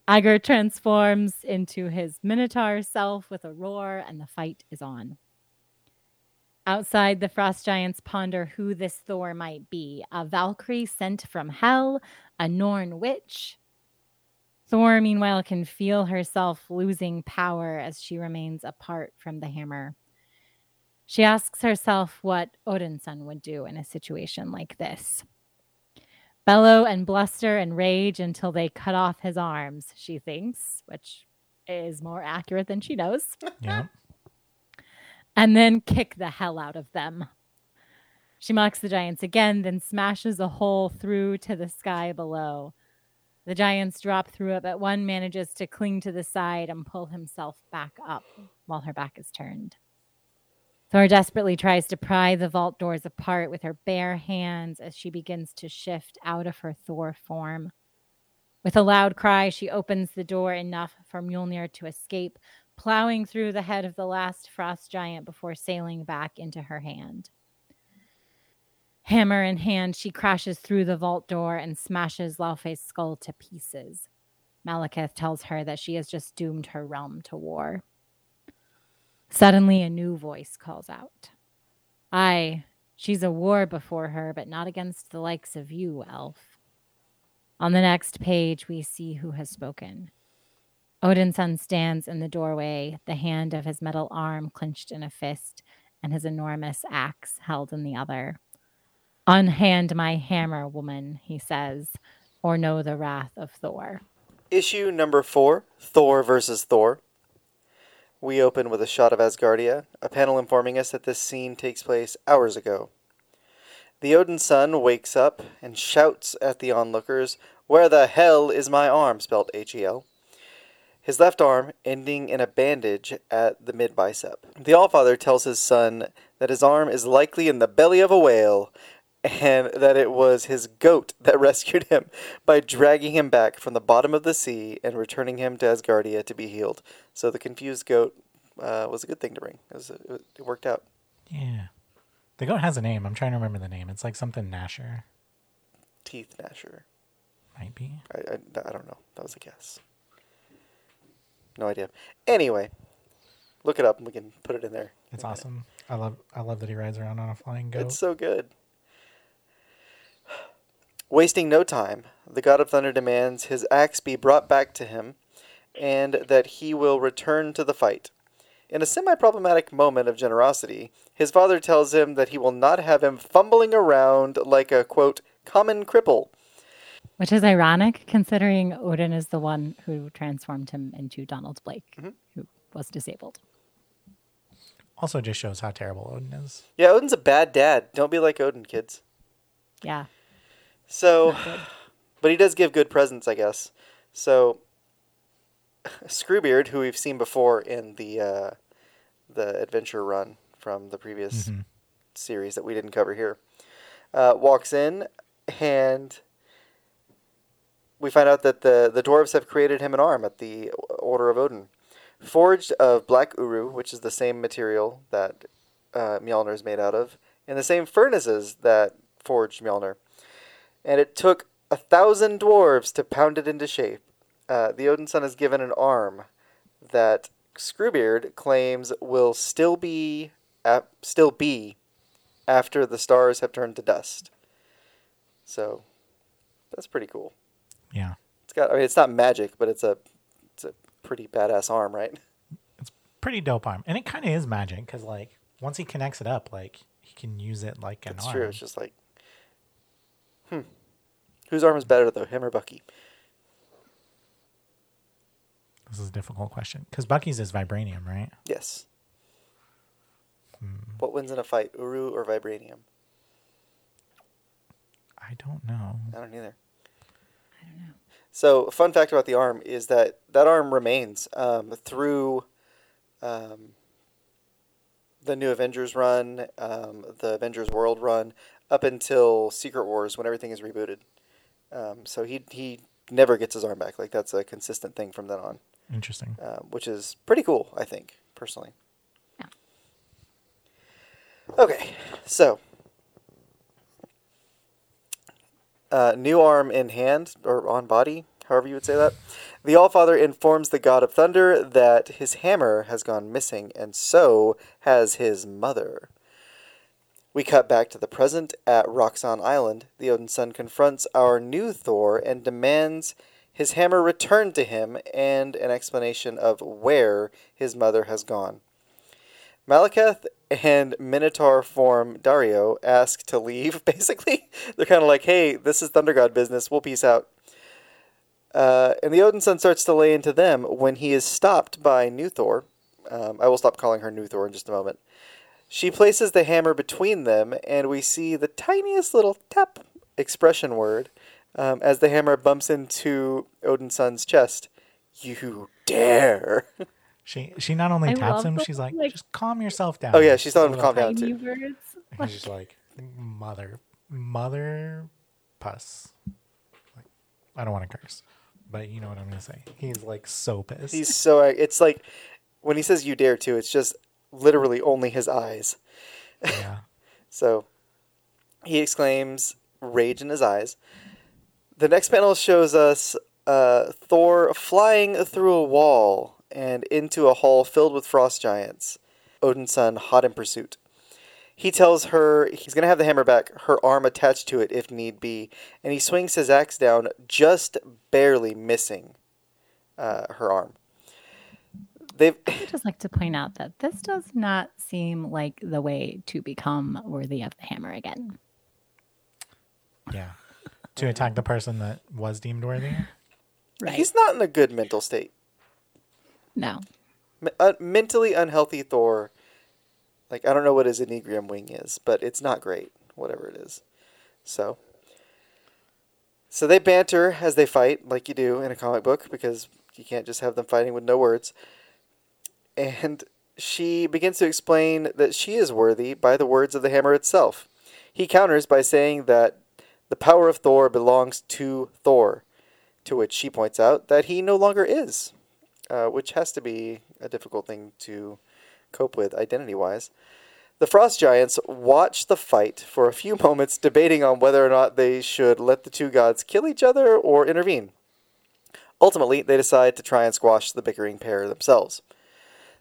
Agger transforms into his Minotaur self with a roar, and the fight is on. Outside, the frost giants ponder who this Thor might be a Valkyrie sent from hell, a Norn witch. Thor, meanwhile, can feel herself losing power as she remains apart from the hammer. She asks herself what Odinson would do in a situation like this. Bellow and bluster and rage until they cut off his arms, she thinks, which is more accurate than she knows. Yeah <laughs> and then kick the hell out of them. She mocks the giants again, then smashes a hole through to the sky below. The giants drop through it, but one manages to cling to the side and pull himself back up while her back is turned. Thor desperately tries to pry the vault doors apart with her bare hands as she begins to shift out of her Thor form. With a loud cry, she opens the door enough for Mjolnir to escape, plowing through the head of the last frost giant before sailing back into her hand. Hammer in hand, she crashes through the vault door and smashes Laufey's skull to pieces. Malekith tells her that she has just doomed her realm to war. Suddenly, a new voice calls out. Aye, she's a war before her, but not against the likes of you, elf. On the next page, we see who has spoken. Odin's son stands in the doorway, the hand of his metal arm clenched in a fist, and his enormous axe held in the other. Unhand my hammer, woman, he says, or know the wrath of Thor. Issue number four Thor versus Thor. We open with a shot of Asgardia, a panel informing us that this scene takes place hours ago. The Odin son wakes up and shouts at the onlookers, Where the hell is my arm? spelled H E L. His left arm ending in a bandage at the mid bicep. The Allfather tells his son that his arm is likely in the belly of a whale and that it was his goat that <laughs> rescued him by dragging him back from the bottom of the sea and returning him to Asgardia to be healed. So the confused goat uh, was a good thing to bring. It, was, it worked out. Yeah. The goat has a name. I'm trying to remember the name. It's like something Nasher. Teeth Gnasher. Might be. I, I, I don't know. That was a guess. No idea. Anyway, look it up and we can put it in there. It's awesome. I love I love that he rides around on a flying goat. It's so good. Wasting no time, the God of Thunder demands his axe be brought back to him and that he will return to the fight. In a semi problematic moment of generosity, his father tells him that he will not have him fumbling around like a, quote, common cripple. Which is ironic considering Odin is the one who transformed him into Donald Blake, who was disabled. also just shows how terrible Odin is. Yeah, Odin's a bad dad. Don't be like Odin, kids. Yeah. So, but he does give good presents, I guess. So, <laughs> Screwbeard, who we've seen before in the uh, the adventure run from the previous Mhm. series that we didn't cover here, uh, walks in, and we find out that the the dwarves have created him an arm at the order of Odin, forged of black uru, which is the same material that uh, Mjolnir is made out of, and the same furnaces that forged Mjolnir and it took a thousand dwarves to pound it into shape. Uh, the Odin son is given an arm that Screwbeard claims will still be ap- still be after the stars have turned to dust. So that's pretty cool. Yeah. It's got I mean it's not magic, but it's a it's a pretty badass arm, right? It's pretty dope arm. And it kind of is magic because, like, once he connects it up, like, he can use it like an It's arm. true. It's just like hmm. Whose arm is better though, him or Bucky? This is a difficult question because Bucky's is vibranium, right? Yes. Hmm. What wins in a fight, Uru or Vibranium? I don't know. I don't either. I don't know. So, fun fact about the arm is that that arm remains um, through um, the new Avengers run, um, the Avengers World run, up until Secret Wars when everything is rebooted. Um, so he he never gets his arm back. Like that's a consistent thing from then on, Interesting. um, which is pretty cool. I think personally. Yeah. Okay, so uh, new arm in hand or on body, however you would say that. The Allfather informs the God of Thunder that his hammer has gone missing, and so has his mother. We cut back to the present at Roxxon Island. The Odin son confronts our new Thor and demands his hammer returned to him and an explanation of where his mother has gone. Malekith and Minotaur form Dario ask to leave, <laughs> basically. They're kind of like, hey, this is Thunder God business. We'll peace out. Uh, and the Odin son starts to lay into them when he is stopped by New Thor. Um, I will stop calling her New Thor in just a moment. She places the hammer between them, and we see the tiniest little tap expression word um, as the hammer bumps into Odin's son's chest. You dare! <laughs> She she not only I taps him, the, she's like, like- just calm yourself down. Oh, yeah, she's telling him to Little calm down, too. words. <laughs> And he's like, mother, mother, puss. Like, I don't want to curse, but you know what I'm gonna say. He's like so pissed. He's so. It's like when he says "you dare" to, it's just literally only his eyes. yeah. <laughs> So he exclaims, rage in his eyes. The next panel shows us uh, Thor flying through a wall and into a hall filled with frost giants. Odin's son, hot in pursuit. He tells her he's going to have the hammer back, her arm attached to it if need be, and he swings his axe down, just barely missing uh, her arm. they've I'd just like to point out that this does not seem like the way to become worthy of the hammer again. Yeah. to attack the person that was deemed worthy. <laughs> Right. he's not in a good mental state. No. Uh, mentally unhealthy Thor. Like I don't know what his enneagram wing is, but it's not great. Whatever it is, so. So they banter as they fight, like you do in a comic book, because you can't just have them fighting with no words. And she begins to explain that she is worthy by the words of the hammer itself. He counters by saying that the power of Thor belongs to Thor, to which she points out that he no longer is uh, which has to be a difficult thing to cope with identity wise. The Frost Giants watch the fight for a few <laughs> moments, debating on whether or not they should let the two gods kill each other or intervene. Ultimately, they decide to try and squash the bickering pair themselves.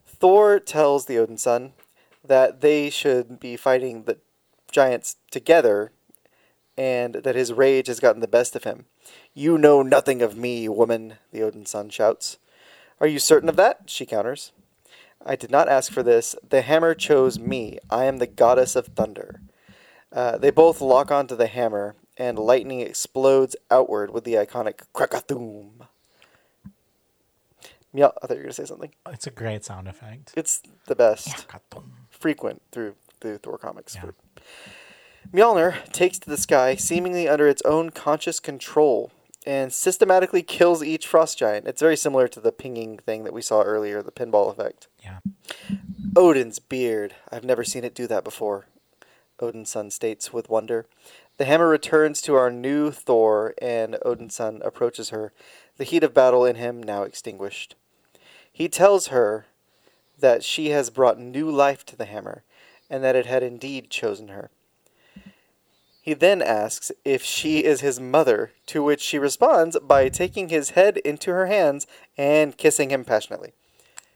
Thor tells the Odin son that they should be fighting the giants together and that his rage has gotten the best of him. You know nothing of me, woman, the Odin son shouts. Are you certain of that? She counters. I did not ask for this. The hammer chose me. I am the goddess of thunder. Uh, they both lock onto the hammer, and lightning explodes outward with the iconic Krakathoom. Yeah, I thought you were going to say something. It's a great sound effect. It's the best. Frequent through the Thor comics. Yeah. Mjolnir takes to the sky, seemingly under its own conscious control, and systematically kills each frost giant. It's very similar to the pinging thing that we saw earlier, the pinball effect. Yeah. Odin's beard. I've never seen it do that before. Odin's son states with wonder. The hammer returns to our new Thor, and Odin's son approaches her, the heat of battle in him now extinguished. He tells her that she has brought new life to the hammer, and that it had indeed chosen her. He then asks if she is his mother, to which she responds by taking his head into her hands and kissing him passionately.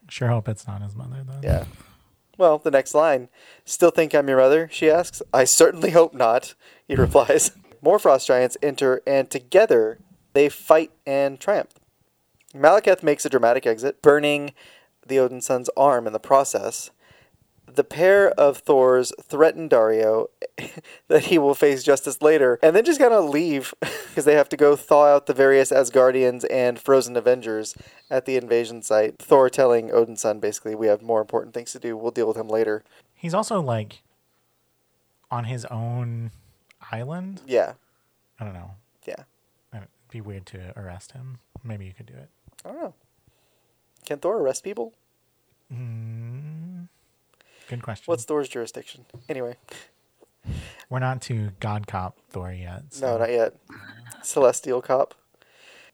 Sure hope it's not his mother though. Yeah. Well, the next line. Still think I'm your mother? She asks. I certainly hope not, he <laughs> replies. More frost giants enter, and together they fight and triumph. Malekith makes a dramatic exit, burning the Odin son's arm in the process. The pair of Thors threaten Dario <laughs> that he will face justice later, and then just kind of leave <laughs> because they have to go thaw out the various Asgardians and frozen Avengers at the invasion site. Thor telling Odin's son basically, "We have more important things to do. We'll deal with him later." He's also like on his own island. Yeah, I don't know. yeah. It'd be weird to arrest him. Maybe you could do it. I don't know. Can Thor arrest people? Mm, good question. What's Thor's jurisdiction? Anyway, We're not to God Cop Thor yet. no, not yet. Celestial cop.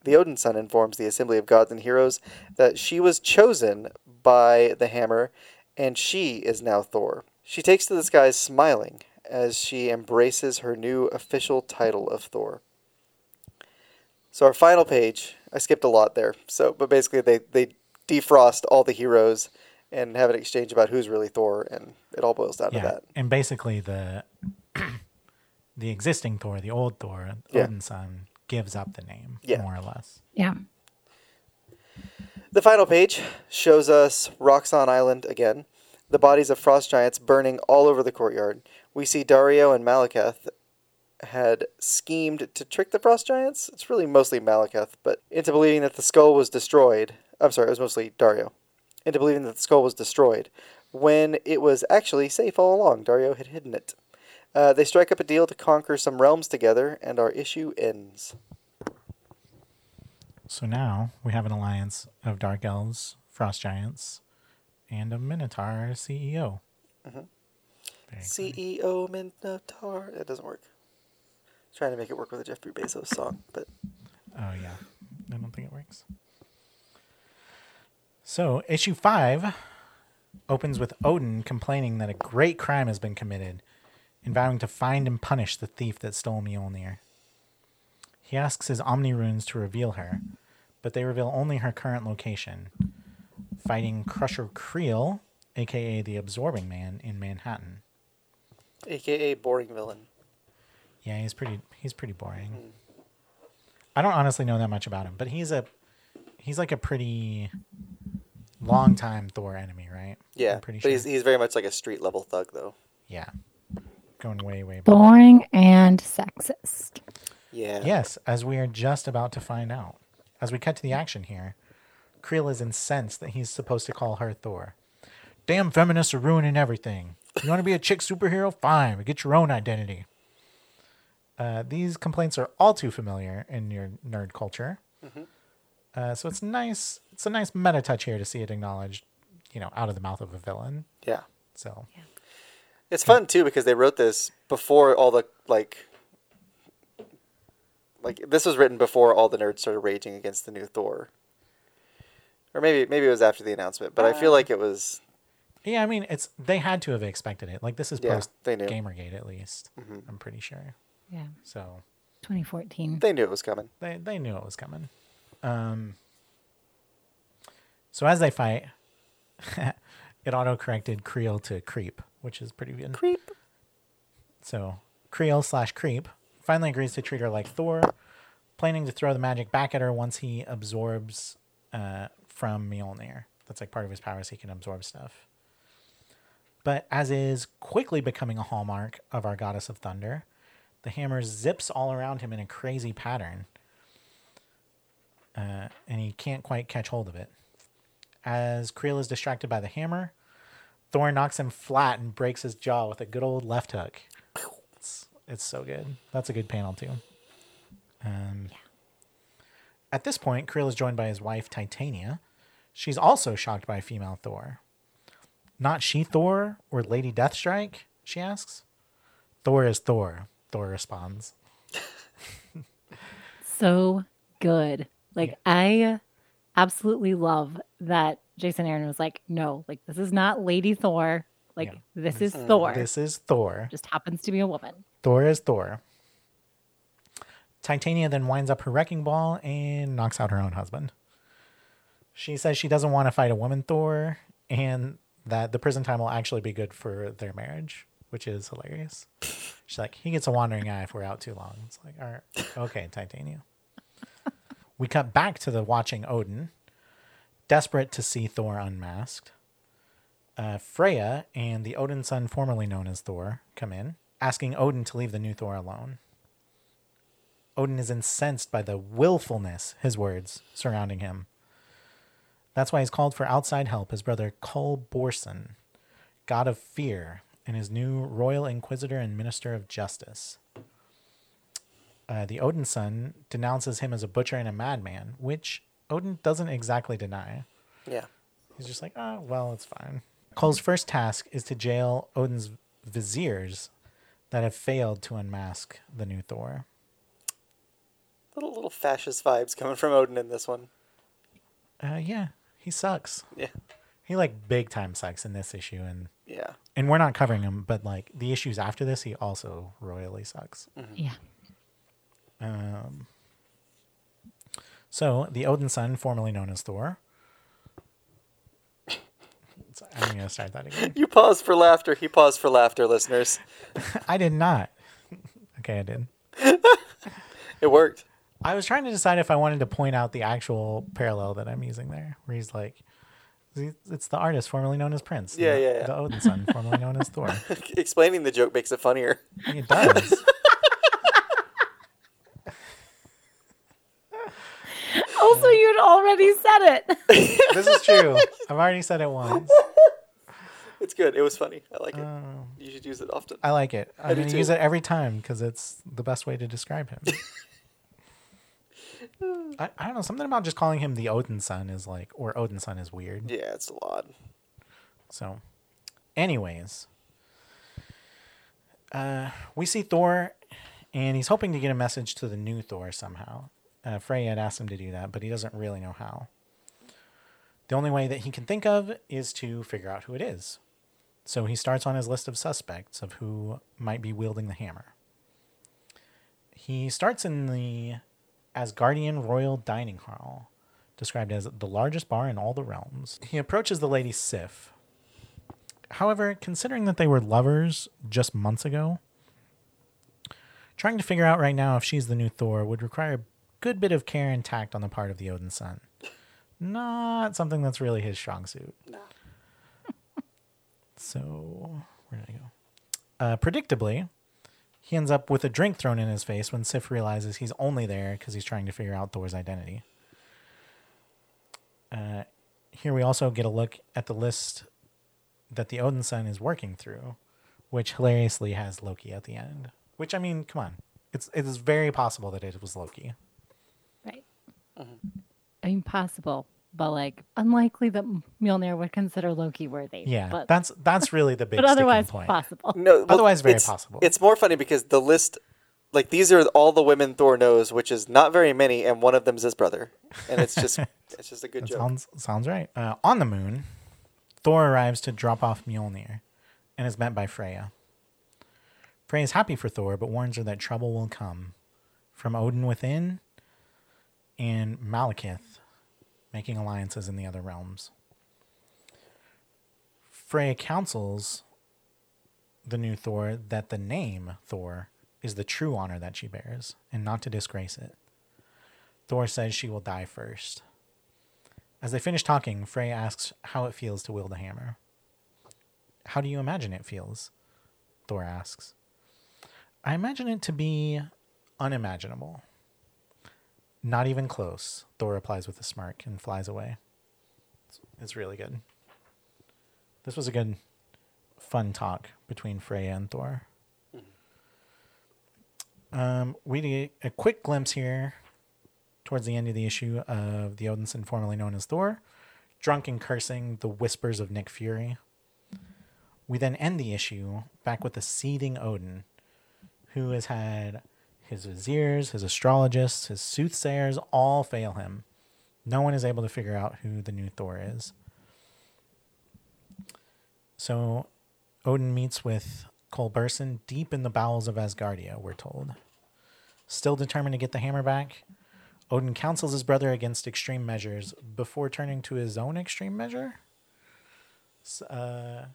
The Odin son informs the assembly of gods and heroes that she was chosen by the hammer, and she is now Thor. She takes to the skies smiling as she embraces her new official title of Thor. So our final page, I skipped a lot there. So, but basically they they defrost all the heroes and have an exchange about who's really Thor, and it all boils down Yeah, to that. and basically the <clears throat> the existing Thor, the old Thor, Yeah. Odin's son, gives up the name Yeah. more or less. Yeah. The final page shows us Roxxon Island again, the bodies of frost giants burning all over the courtyard. We see Dario and Malekith had schemed to trick the frost giants. It's really mostly Malekith, but into believing that the skull was destroyed. I'm sorry, it was mostly Dario. Into believing that the skull was destroyed when it was actually safe all along. Dario had hidden it. Uh, they strike up a deal to conquer some realms together, and our issue ends. So now we have an alliance of Dark Elves, Frost Giants, and a Minotaur CEO. Mhm. CEO Minotaur. That doesn't work. Trying to make it work with a Jeffrey Bezos song, but. Oh yeah, I don't think it works. So issue five opens with Odin complaining that a great crime has been committed, and vowing to find and punish the thief that stole Mjolnir. He asks his Omni runes to reveal her, but they reveal only her current location, fighting Crusher Creel, aka the Absorbing Man, in Manhattan. AKA boring villain. Yeah, he's pretty he's pretty boring. Hmm. I don't honestly know that much about him, but he's a he's like a pretty longtime Thor enemy, right? Yeah, I'm pretty but sure. he's he's very much like a street level thug though. yeah, going way way back. Boring and sexist. Yeah. Yes, as we are just about to find out. As we cut to the action here, Creel is incensed that he's supposed to call her Thor. Damn feminists are ruining everything. You want to be a chick superhero? Fine, but get your own identity. Uh, these complaints are all too familiar in your nerd culture. Uh, so it's nice. It's a nice meta touch here to see it acknowledged, you know, out of the mouth of a villain. Yeah. So It's fun too because they wrote this before all the like like this was written before all the nerds started raging against the new Thor. Or maybe maybe it was after the announcement, but I feel like it was yeah, I mean, it's they had to have expected it. Like this is Yeah, post they knew. GamerGate at least. I'm pretty sure. Yeah. So 2014. they knew it was coming. they they knew it was coming. Um, so as they fight, <laughs> it auto corrected Creel to Creep, which is pretty good. Creep. So Creel slash Creep finally agrees to treat her like Thor, planning to throw the magic back at her once he absorbs uh, from Mjolnir. That's like part of his powers; he can absorb stuff. But as is quickly becoming a hallmark of our goddess of thunder, the hammer zips all around him in a crazy pattern, uh, and he can't quite catch hold of it. As Creel is distracted by the hammer, Thor knocks him flat and breaks his jaw with a good old left hook. It's, it's so good. That's a good panel too. Um, At this point, Creel is joined by his wife Titania. She's also shocked by female Thor. Not she Thor or Lady Deathstrike? She asks. Thor is Thor. Thor responds. <laughs> so good. Like I absolutely love that Jason Aaron was like, no, like this is not Lady Thor. Like Yeah. this is mm-hmm. Thor. This is Thor. Just happens to be a woman. Thor is Thor. Titania then winds up her wrecking ball and knocks out her own husband. She says she doesn't want to fight a woman Thor and that the prison time will actually be good for their marriage, which is hilarious. She's like, he gets a wandering eye if we're out too long. It's like, all right, okay, Titania. We cut back to the watching Odin, desperate to see Thor unmasked. Uh, Freya and the Odin son, formerly known as Thor, come in, asking Odin to leave the new Thor alone. Odin is incensed by the willfulness, his words, surrounding him. That's why he's called for outside help his brother Cul Borson, god of fear, and his new royal inquisitor and minister of justice. Uh, the Odin son denounces him as a butcher and a madman, which Odin doesn't exactly deny. Yeah. He's just like, oh, well, it's fine. Cul's first task is to jail Odin's viziers that have failed to unmask the new Thor. Little little fascist vibes coming from Odin in this one. Uh, yeah, he sucks. Yeah. He like big time sucks in this issue, and Yeah. and we're not covering him, but like the issues after this, he also royally sucks. Yeah. Um, so the Odin son, formerly known as Thor. <coughs> I'm gonna start that again. You paused for laughter. He paused for laughter, listeners. <laughs> I did not. <laughs> okay, I did. It worked. I was trying to decide if I wanted to point out the actual parallel that I'm using there, where he's like, it's the artist formerly known as Prince. Yeah, the, yeah, yeah. The Odin son, formerly known as <laughs> Thor. Explaining the joke makes it funnier. It does. Also, you'd already said it. <laughs> this is true. <laughs> I've already said it once. <laughs> It's good. It was funny. I like it. Oh. You should use it often. I like it. I'm going to use it every time because it's the best way to describe him. I, I don't know. Something about just calling him the Odin son is like, or Odin son is weird. Yeah, it's a lot. So, anyways, uh, we see Thor, and he's hoping to get a message to the new Thor somehow. Uh, Freya had asked him to do that, but he doesn't really know how. The only way that he can think of is to figure out who it is. So he starts on his list of suspects of who might be wielding the hammer. He starts in the Asgardian Royal Dining Hall, described as the largest bar in all the realms. He approaches the lady Sif. However, considering that they were lovers just months ago, trying to figure out right now if she's the new Thor would require good bit of care and tact on the part of the Odin son. not something that's really his strong suit. No. <laughs> So, where did I go? Uh, predictably, he ends up with a drink thrown in his face when Sif realizes he's only there because he's trying to figure out Thor's identity. Uh, here we also get a look at the list that the Odin Son is working through, which hilariously has Loki at the end. Which I mean, come on, it's it is very possible that it was Loki. Right. I mean, possible, but like unlikely that Mjolnir would consider Loki worthy. Yeah, but, that's that's really the <laughs> big. but otherwise sticking point. possible. No, well, Otherwise very it's- possible. It's more funny because the list, like these are all the women Thor knows, which is not very many, and one of them's his brother, and it's just <laughs> it's just a good That joke. sounds sounds right. Uh, on the moon, Thor arrives to drop off Mjolnir, and is met by Freya. Freya is happy for Thor, but warns her that trouble will come from Odin within and Malekith making alliances in the other realms. Freya counsels the new Thor that the name Thor is the true honor that she bears, and not to disgrace it. Thor says she will die first. As they finish talking, Freya asks how it feels to wield a hammer. How do you imagine it feels? Thor asks. I imagine it to be unimaginable. Not even close, Thor replies with a smirk and flies away. It's, it's really good. This was a good, fun talk between Freya and Thor. Um, we get a quick glimpse here towards the end of the issue of the Odinson formerly known as Thor, drunk and cursing the whispers of Nick Fury. We then end the issue back with the seething Odin, who has had his viziers, his astrologists, his soothsayers all fail him. No one is able to figure out who the new Thor is. So Odin meets with Cul Borson deep in the bowels of Asgardia, we're told. Still determined to get the hammer back, Odin counsels his brother against extreme measures before turning to his own extreme measure. Uh,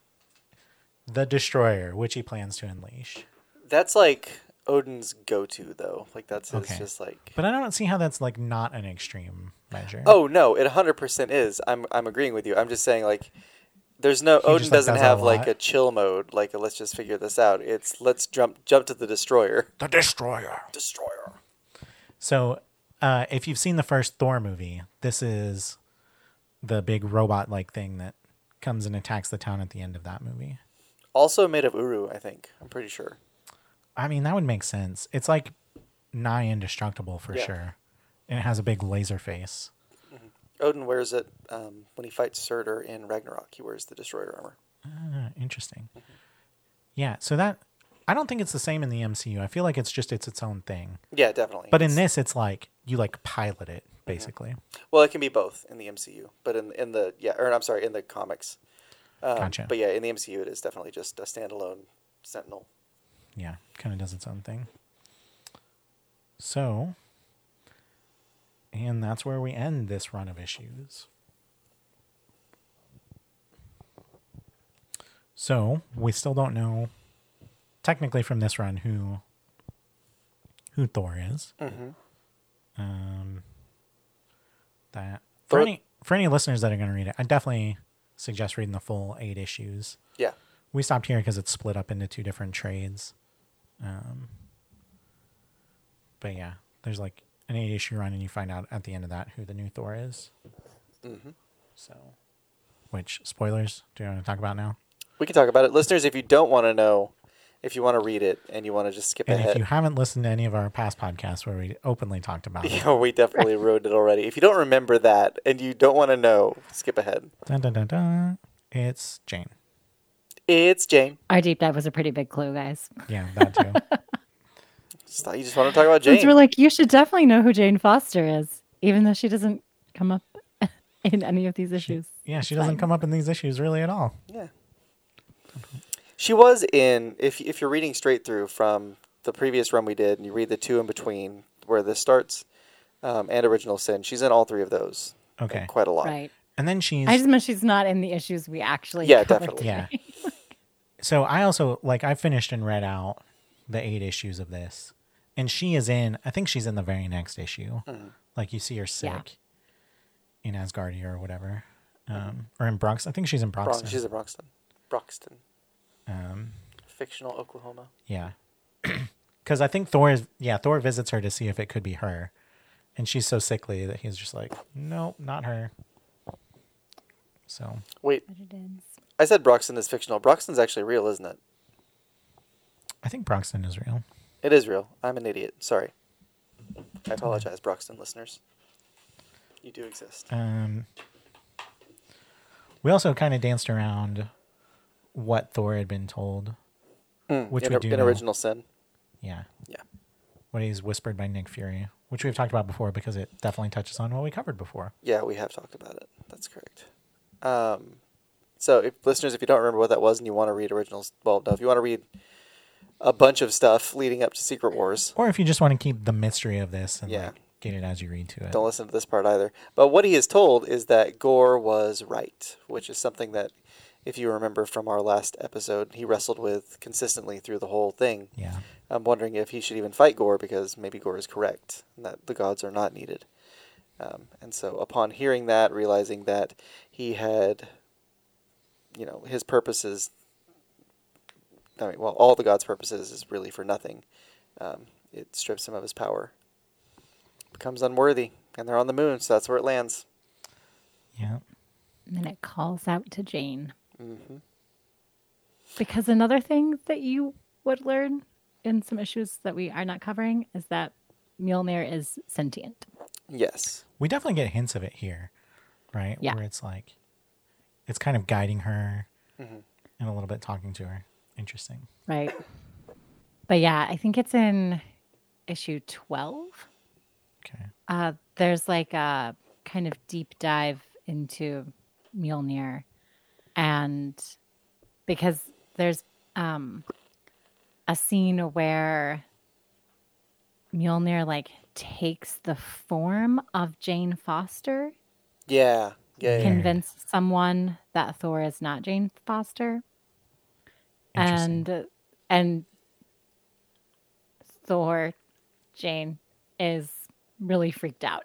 the Destroyer, which he plans to unleash. That's like Odin's go-to though. Like that's Okay. just like. But I don't see how that's like not an extreme measure. Oh no, it hundred percent is. I'm I'm agreeing with you. I'm just saying like. There's no He Odin just, like, doesn't does have like a chill mode, like a let's just figure this out. It's let's jump jump to the destroyer. the Destroyer. Destroyer. So, uh, if you've seen the first Thor movie, this is the big robot like thing that comes and attacks the town at the end of that movie. Also made of Uru, I think. I'm pretty sure. I mean, that would make sense. It's like nigh indestructible for Yeah. sure. And it has a big laser face. Odin wears it um, when he fights Surtur in Ragnarok. He wears the destroyer armor. Ah, interesting. Yeah, so that I don't think it's the same in the MCU. I feel like it's just it's its own thing. Yeah, definitely. But in It's- this it's like you like pilot it basically. well, it can be both in the MCU, but in in the yeah, or I'm sorry, in the comics. Um, Gotcha. But yeah, in the MCU, it is definitely just a standalone Sentinel. Yeah, kind of does its own thing. So, and that's where we end this run of issues. So, we still don't know technically from this run who who Thor is. Mhm. Um that for Thor- any for any listeners that are going to read it, I definitely suggest reading the full 8 issues Yeah, we stopped here because it's split up into two different trades. Um, but yeah, there's like an eight issue run, and you find out at the end of that who the new Thor is. Mhm. So, which spoilers do you want to talk about now? we can talk about it, listeners. If you don't want to know, if you want to read it and you want to just skip And ahead, if you haven't listened to any of our past podcasts where we openly talked about it, <laughs> Yeah, we definitely <laughs> wrote it already. If you don't remember that and you don't want to know, skip ahead. dun, dun, dun, dun, it's Jane. It's Jane. Our deep dive was a pretty big clue, guys. Yeah, that too. <laughs> Just thought you just want to talk about Jane. Since we're like, you should definitely know who Jane Foster is, even though she doesn't come up <laughs> in any of these issues. yeah, she It's doesn't fine. come up in these issues really at all. yeah. She was in if if you're reading straight through from the previous run we did and you read the two in between where this starts um, and original sin, she's in all three of those. Okay. Quite a lot. Right. And then she's I just meant she's not in the issues we actually. Yeah, covered definitely. Yeah. Today. So I also like I finished and read out the eight issues of this, and she is in. I think she's in the very next issue. Like you see her sick, in Asgardia or whatever, um, or in Bronx. I think she's in Broxton. Bronx, she's in Broxton. Broxton, um, fictional Oklahoma. yeah, <clears throat> because I think Thor is yeah Thor visits her to see if it could be her, and she's so sickly that he's just like, nope, not her. So Wait, But it is. I said Broxton is fictional. Broxton's actually real, isn't it? I think Broxton is real. It is real. I'm an idiot. Sorry. I apologize, Broxton listeners. You do exist. Um, we also kind of danced around what Thor had been told. Mm, which in, we do in know. original sin. Yeah. Yeah. What he's whispered by Nick Fury, which we've talked about before because it definitely touches on what we covered before. Yeah, we have talked about it. That's correct. Um, so, if listeners, if you don't remember what that was and you want to read originals, well, no, if you want to read a bunch of stuff leading up to Secret Wars, Or if you just want to keep the mystery of this and Yeah. like, get it as you read to it. don't listen to this part either. But what he is told is that Gorr was right, which is something that, if you remember from our last episode, he wrestled with consistently through the whole thing. Yeah. I'm wondering if he should even fight Gorr because maybe Gorr is correct and that the gods are not needed. Um, and so, upon hearing that, realizing that he had, you know, his purposes, I mean, well, all the gods' purposes is really for nothing. Um, it strips him of his power. Becomes unworthy, and they're on the moon, so that's where it lands. Yeah. And then it calls out to Jane. Mm-hmm. Because another thing that you would learn in some issues that we are not covering is that Mjolnir is sentient. Yes. We definitely get hints of it here, right? Yeah. Where it's like, it's kind of guiding her Mhm. and a little bit talking to her. Interesting. Right. But yeah, I think it's in issue 12. Okay. Uh, there's like a kind of deep dive into Mjolnir. And because there's um, a scene where Mjolnir like takes the form of Jane Foster, Yeah. Yeah. yeah. convince someone that Thor is not Jane Foster. And and Thor, Jane is really freaked out.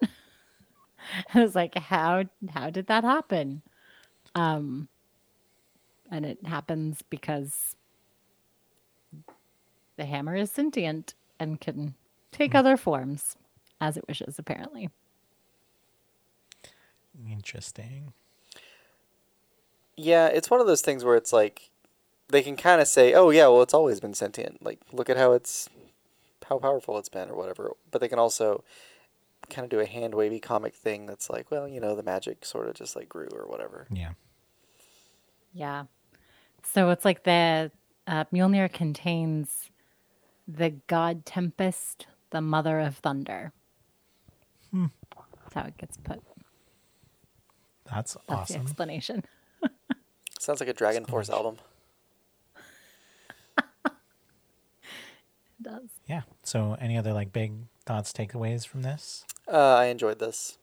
<laughs> I was like, how how did that happen? Um, and it happens because the hammer is sentient and can take other forms as it wishes. Apparently, Interesting. Yeah, it's one of those things where it's like they can kind of say, "Oh yeah, well it's always been sentient. Like look at how it's how powerful it's been or whatever." But they can also kind of do a hand wavy comic thing that's like, "Well, you know, the magic sort of just like grew or whatever." Yeah. yeah. So it's like the uh, Mjolnir contains the god Tempest, the mother of thunder. That's how it gets put. That's, That's the awesome. explanation. Sounds like a DragonForce album. <laughs> It does. Yeah. So, any other like big thoughts, takeaways from this? Uh, I enjoyed this.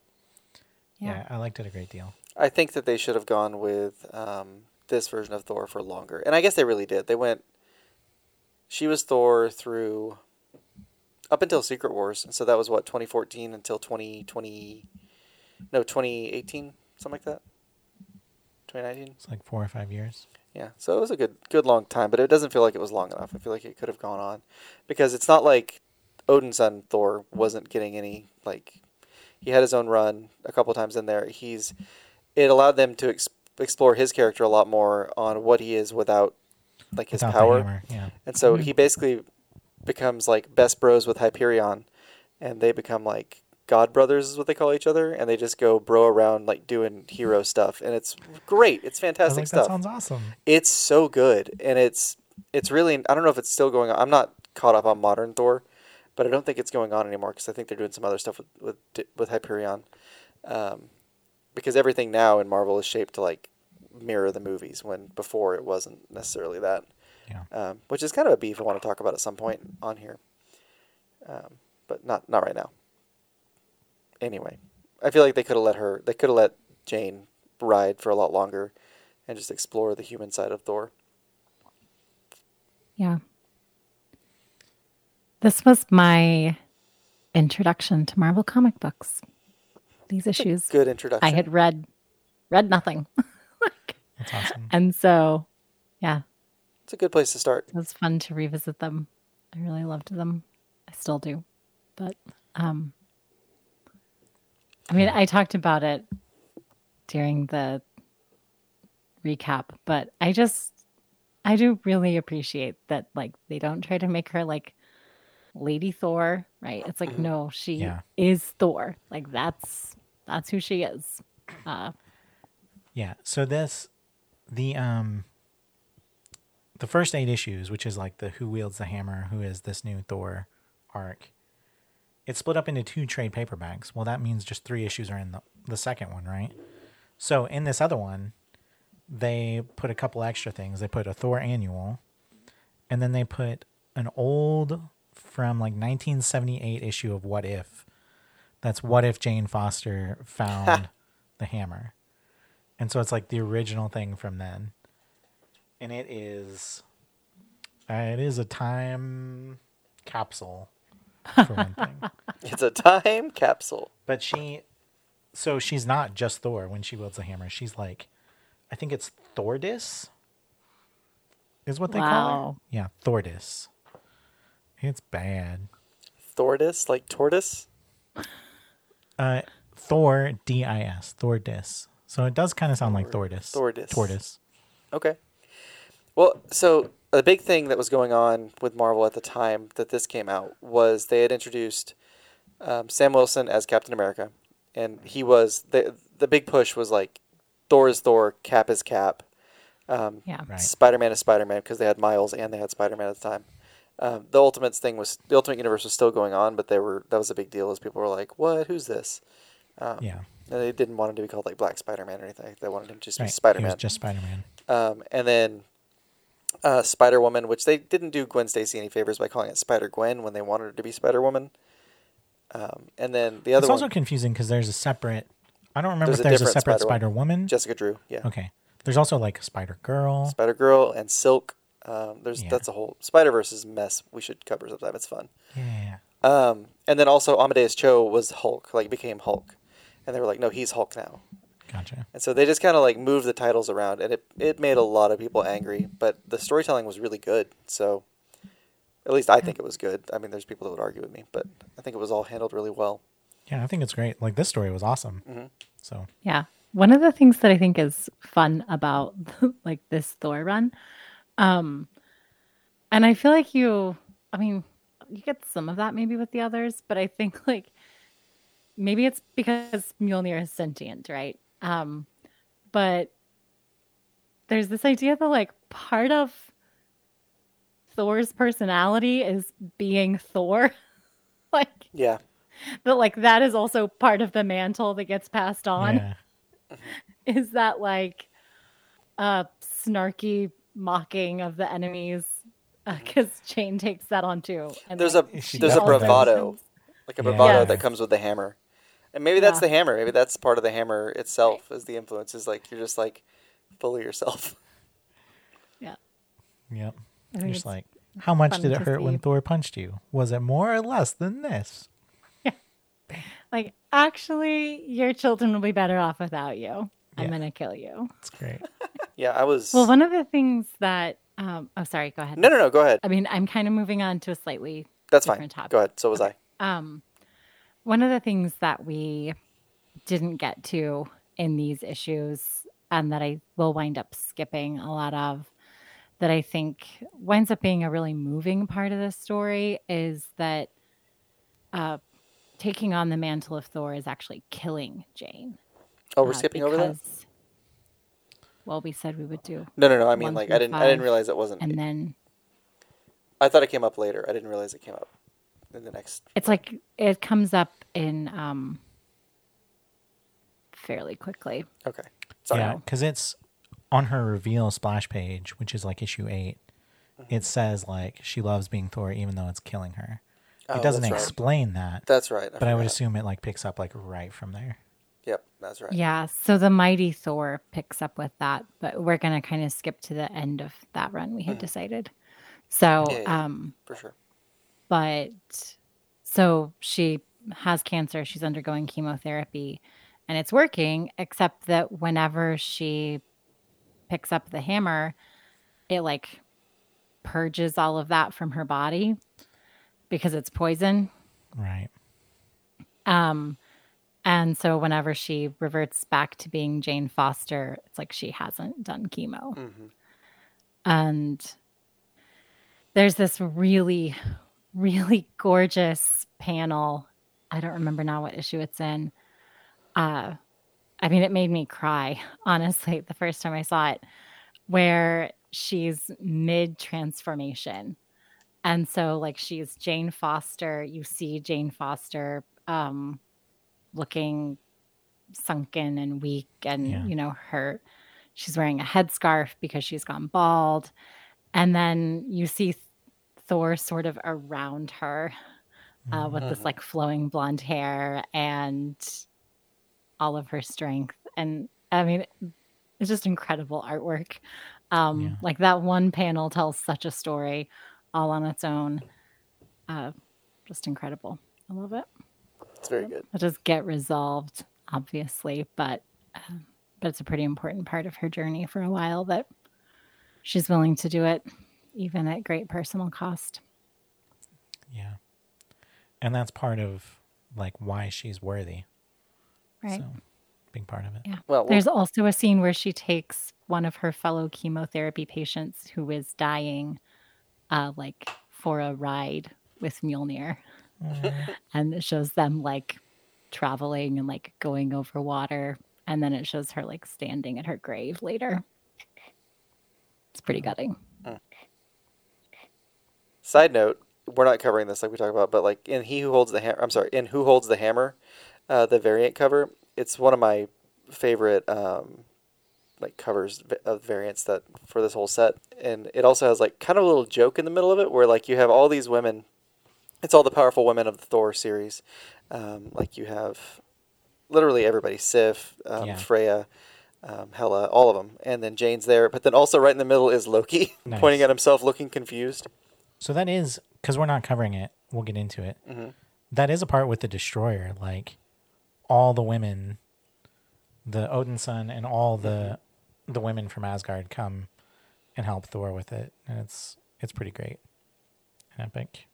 Yeah. I liked it a great deal. I think that they should have gone with um, this version of Thor for longer, and I guess they really did. They went. She was Thor through up until Secret Wars, and so that was what 2014 until 2020, no 2018, something like that. 2019. It's like four or five years. Yeah, so it was a good, good long time, but it doesn't feel like it was long enough. I feel like it could have gone on, because it's not like Odin's son Thor wasn't getting any like. He had his own run a couple times in there. He's, it allowed them to ex- explore his character a lot more on what he is without, like his Without the power. hammer, Yeah. And so he mm-hmm. basically becomes like best bros with Hyperion, and they become like god brothers is what they call each other, and they just go bro around like doing hero stuff, and it's great. It's fantastic like, stuff. that sounds awesome. It's so good, and it's it's really. I don't know if it's still going on. I'm not caught up on modern Thor, but I don't think it's going on anymore because I think they're doing some other stuff with with with Hyperion, um, because everything now in Marvel is shaped to like mirror the movies when before it wasn't necessarily that, Yeah. um, which is kind of a beef I want to talk about at some point on here, um, but not not right now. Anyway, I feel like they could have let her. They could have let Jane ride for a lot longer, and just explore the human side of Thor. Yeah. This was my introduction to Marvel comic books. these issues. Good introduction. I had read read nothing. <laughs> That's awesome. And so yeah, It's a good place to start. it was fun to revisit them. I really loved them. I still do. But um I mean, I talked about it during the recap, but I just I do really appreciate that like they don't try to make her like Lady Thor, right? It's like no, she Yeah. is Thor. Like that's that's who she is. Uh Yeah. So this, the um, the first eight issues, which is like the who wields the hammer, who is this new Thor arc. It's split up into two trade paperbacks. Well, that means just three issues are in the the second one, right? So in this other one, they put a couple extra things. They put a Thor annual, and then they put an old from like 1978 issue of What If. That's What If Jane Foster found the hammer. And so it's like the original thing from then. And it is uh, it is a time capsule for one thing. <laughs> It's a time capsule. But she so she's not just Thor when she wields the hammer. She's like I think it's Thordis is what they call her. Wow. Yeah, Thordis. It's bad. Thordis, like tortoise. Uh Thor D I S. Thordis. So it does kind of sound like Thordis. Thordis. Tortoise. Okay. Well, so a big thing that was going on with Marvel at the time that this came out was they had introduced um, Sam Wilson as Captain America, and he was the the big push was like Thor is Thor, Cap is Cap, um, yeah. Right. Spider Man is Spider Man because they had Miles and they had Spider Man at the time. Um, the Ultimates thing was the Ultimate Universe was still going on, but they were that was a big deal as people were like, "What? Who's this?" Um, Yeah. And they didn't want him to be called like Black Spider Man or anything. They wanted him to just Right. be Spider Man, just Spider Man. Um, and then uh, Spider Woman, which they didn't do Gwen Stacy any favors by calling it Spider Gwen when they wanted her to be Spider Woman. Um, and then the other It's one, also confusing because there's a separate. I don't remember There's if a there's a different separate Spider-Woman. Jessica Drew, yeah, Okay. There's also like a Spider Girl. Spider Girl and Silk. Um, there's Yeah. that's a whole Spider Verse mess. We should cover sometime. It's fun. Yeah. Um, and then also Amadeus Cho was Hulk, like became Hulk, and they were like, no, he's Hulk now. Gotcha. And so they just kind of like moved the titles around, and it it made a lot of people angry. But the storytelling was really good, so at least I think it was good. I mean, there's people that would argue with me, but I think it was all handled really well. Yeah, I think it's great. Like this story was awesome. Mm-hmm. So Yeah. One of the things that I think is fun about <laughs> like this Thor run, um, and I feel like you, I mean, you get some of that maybe with the others, but I think like maybe it's because Mjolnir is sentient, right? Um, but there's this idea that like part of Thor's personality is being Thor. <laughs> like Yeah, But like that is also part of the mantle that gets passed on yeah. <laughs> is that like a snarky mocking of the enemies because Jane takes that on too. And there's like, a there's a does that. bravado, like a bravado Yes. that comes with the hammer, and maybe that's the hammer. Maybe that's part of the hammer itself as the influence. Is like you're just like full of yourself. <laughs> yeah, Yep. I You're just like, how much did it to hurt when. Thor punched you? Was it more or less than this? Yeah. <laughs> like actually your children will be better off without you. I'm gonna kill you. It's great. <laughs> Yeah, I was. Well, one of the things that um oh sorry, go ahead. no, no, no. Go ahead. I mean, I'm kind of moving on to a slightly That's fine. different topic. Go ahead. So was I. Um, one of the things that we didn't get to in these issues, and that I will wind up skipping a lot of, that I think winds up being a really moving part of this story, is that uh, taking on the mantle of Thor is actually killing Jane. Oh, we're uh, skipping over that. Well, we said we would do, No, no, no. I mean, like I didn't. I didn't realize it wasn't. and then I thought it came up later. I didn't realize it came up in the next. it's like it comes up in um, fairly quickly. Okay. Sorry. Yeah, because it's on her reveal splash page, which is like issue 8 Mm-hmm. It says like she loves being Thor even though it's killing her. Oh, it doesn't that's right. explain that, That's right. but I would forgot. assume it like picks up like right from there. Yep, that's right. Yeah, so the mighty Thor picks up with that, but we're gonna kind of skip to the end of that run we had decided. So, Mm-hmm. Yeah, yeah. um, For sure. But so she has cancer. She's undergoing chemotherapy and it's working, except that whenever she picks up the hammer, it like purges all of that from her body because it's poison. Right. Um, and so whenever she reverts back to being Jane Foster, it's like she hasn't done chemo. Mm-hmm. And there's this really, really gorgeous panel. I don't remember now what issue it's in. Uh, I mean, it made me cry, <laughs> honestly, the first time I saw it, where she's mid transformation. And so, like, she's Jane Foster. You see Jane Foster um, looking sunken and weak, and, Yeah. you know, her, she's wearing a headscarf because she's gone bald. And then you see Thor sort of around her uh, with this like flowing blonde hair and all of her strength. And I mean, it's just incredible artwork. Um, Yeah. Like that one panel tells such a story all on its own. Uh, just incredible. I love it. It's very good. It does get resolved, obviously, but um, but it's a pretty important part of her journey for a while that she's willing to do it, even at great personal cost. Yeah. And that's part of like why she's worthy. Right. So big part of it. Yeah. Well, There's also a scene where she takes one of her fellow chemotherapy patients who is dying, uh, like for a ride with Mjolnir. <laughs> and it shows them like traveling and like going over water. And then it shows her like standing at her grave later. It's pretty gutting. Side note: We're not covering this like we talked about, but like in He Who Holds the Hammer, I'm sorry, in Who Holds the Hammer, uh, the variant cover, it's one of my favorite um, like covers of variants that for this whole set, and it also has like kind of a little joke in the middle of it where like you have all these women. It's all the powerful women of the Thor series, um, like you have literally everybody: Sif, um, Yeah. Freya. Um, Hela, all of them, and then Jane's there, but then also right in the middle is Loki, <laughs> Nice. pointing at himself, looking confused. So that is because we're not covering it. We'll get into it. Mhm. That is a part with the destroyer. Like all the women, the Odin son, and all the the women from Asgard come and help Thor with it, and it's it's pretty great and epic.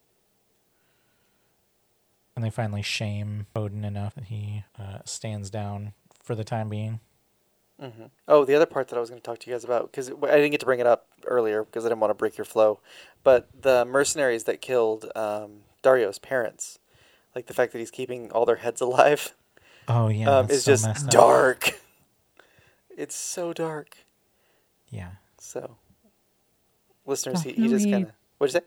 And they finally shame Odin enough that he uh, stands down for the time being. Oh, the other part that I was going to talk to you guys about because I didn't get to bring it up earlier because I didn't want to break your flow, but the mercenaries that killed um, Dario's parents, like the fact that he's keeping all their heads alive, Oh yeah, um, that's is so just messed up. dark. It's so dark. Yeah, So, listeners, he, he just Definitely. kind of what'd you say?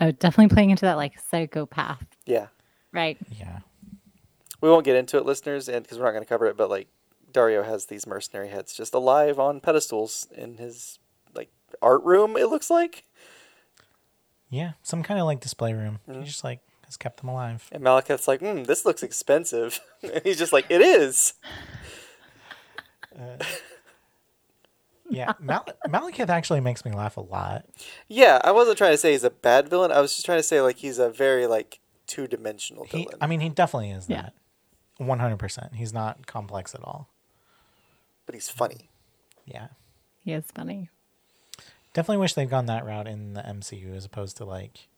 Oh, definitely playing into that like psychopath, Yeah, right? yeah, we won't get into it, listeners, and because we're not going to cover it, but like Dario has these mercenary heads just alive on pedestals in his like art room. It looks like. yeah. Some kind of like display room. Mhm. He just like has kept them alive. And Malekith's like, mm, this looks expensive. <laughs> and he's just like, it is. Yeah, Mal- Malekith actually makes me laugh a lot. Yeah, I wasn't trying to say he's a bad villain. I was just trying to say like he's a very like two dimensional He, villain. I mean, he definitely is that. One hundred percent. He's not complex at all. But he's funny. Yeah, He is funny. definitely wish they'd gone that route in the MCU as opposed to like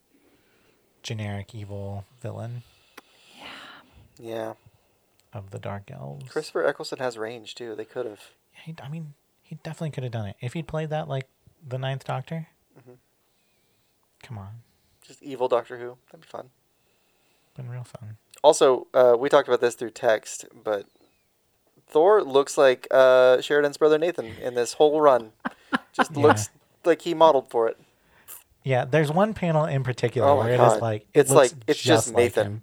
generic evil villain Yeah. Yeah. Of the Dark Elves. Christopher Eccleston has range too. They could have. He, I mean, he definitely could have done it if he'd played that like the Ninth Doctor. Mm-hmm. Come on, Just evil Doctor Who. That'd be fun. been real fun. Also, uh, we talked about this through text, but Thor looks like uh, Sheridan's brother Nathan in this whole run. Just <laughs> Yeah. looks like he modeled for it. Yeah, there's one panel in particular Oh where it God. is like it It's like- it's just like Nathan. him.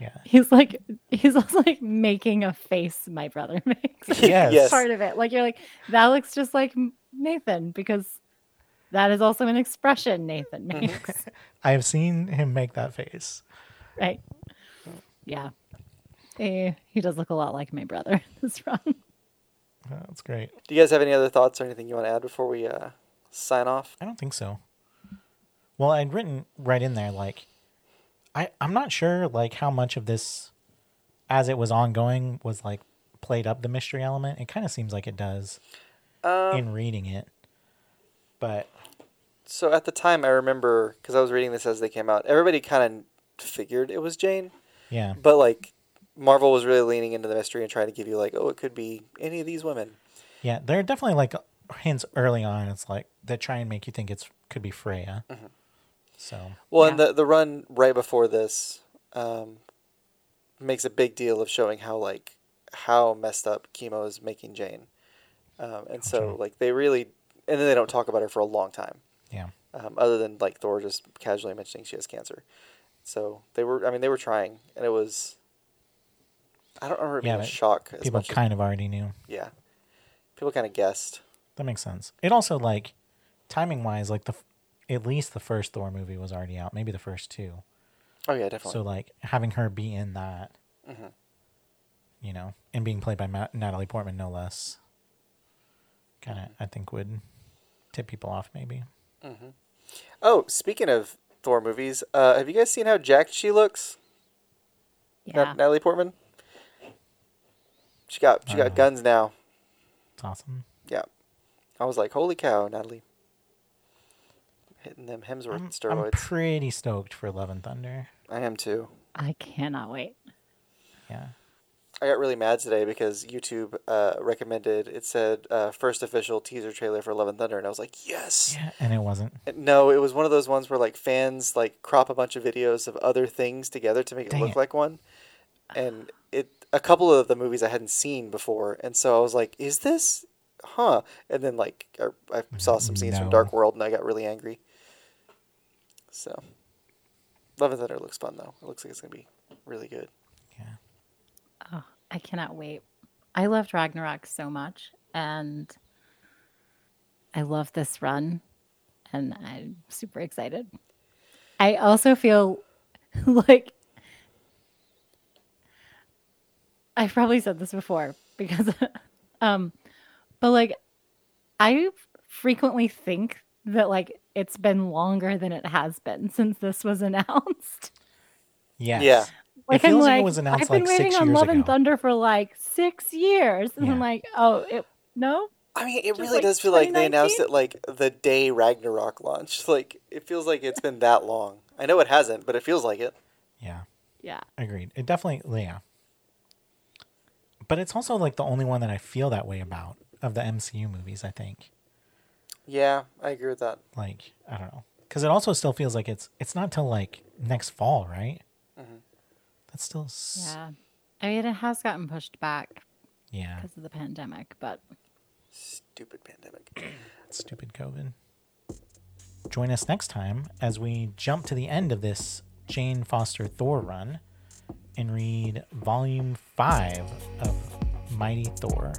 Yeah. He's like he's also like making a face my brother <laughs> makes. <laughs> Yes. yes. Part of it, like you're like that looks just like Nathan because that is also an expression Nathan Mm-hmm. makes, I have seen him make that face. right? Yeah, Eh, he does look a lot like my brother. This run. Uh, That's great. Do you guys have any other thoughts or anything you want to add before we uh, sign off? I don't think so. Well, I'd written right in there like I I'm not sure like how much of this, as it was ongoing, was like played up the mystery element. It kind of seems like it does Um, in reading it, but So at the time, I remember because I was reading this as they came out. Everybody kind of figured it was Jane, yeah, but like Marvel was really leaning into the mystery and trying to give you like, oh, it could be any of these women. yeah, there are definitely like hints early on. It's like they try and make you think it's could be Freya. Mm-hmm. So Well, and the the run right before this um, makes a big deal of showing how like how messed up chemo is making Jane, um, and so like they really, and then they don't talk about her for a long time. yeah, um, other than like Thor just casually mentioning she has cancer. So they were, I mean, they were trying, and it was. I don't remember it Yeah, being a shock people as- kind of already knew. yeah, people kind of guessed. That makes sense. It also like timing wise, like the at least the first Thor movie was already out, maybe the first two. Oh yeah, definitely. So like having her be in that, Mhm. you know, and being played by Ma- Natalie Portman, no less, kind of I think would tip people off maybe. oh, speaking of Thor movies, uh, have you guys seen how jacked she looks? Yeah. Nat- Natalie Portman. She got she got Uh. guns now. It's awesome. Yeah, I was like, holy cow, Natalie. Hitting them Hemsworth I'm, I'm pretty stoked for Love and Thunder. I am too. I cannot wait. Yeah. I got really mad today because YouTube uh, recommended it said uh, first official teaser trailer for Love and Thunder, and I was like, yes. Yeah, and it wasn't. No, it was one of those ones where like fans like crop a bunch of videos of other things together to make it Dang look it. like one, and it a couple of the movies I hadn't seen before, and so I was like, is this, huh? And then like I, I saw some scenes from Dark World, and I got really angry. So, Love and Thunder looks fun though. It looks like it's gonna be really good. Yeah. Oh, I cannot wait. I loved Ragnarok so much, and I love this run, and I'm super excited. I also feel <laughs> like I've probably said this before because, <laughs> um, but like I frequently think that like it's been longer than it has been since this was <laughs> announced. Yes. Yeah. Like it feels I'm like like, it was announced I've been like waiting six on years Love and. Thunder for like six years, and I'm like, oh, it, no, I mean, it Just really like does feel like they announced it like the day Ragnarok launched. <laughs> Like it feels like it's been that long. I know it hasn't, but it feels like it. Yeah. yeah, Agreed. It definitely, yeah. But it's also like the only one that I feel that way about of the MCU movies. I think, Yeah, I agree with that. like, I don't know, because it also still feels like it's it's not till like next fall, right? Mm-hmm. That's still, s- yeah. I mean, it has gotten pushed back yeah. because of the pandemic, but Stupid pandemic. <clears throat> Stupid COVID. Join us next time as we jump to the end of this Jane Foster Thor run and read volume five of Mighty Thor.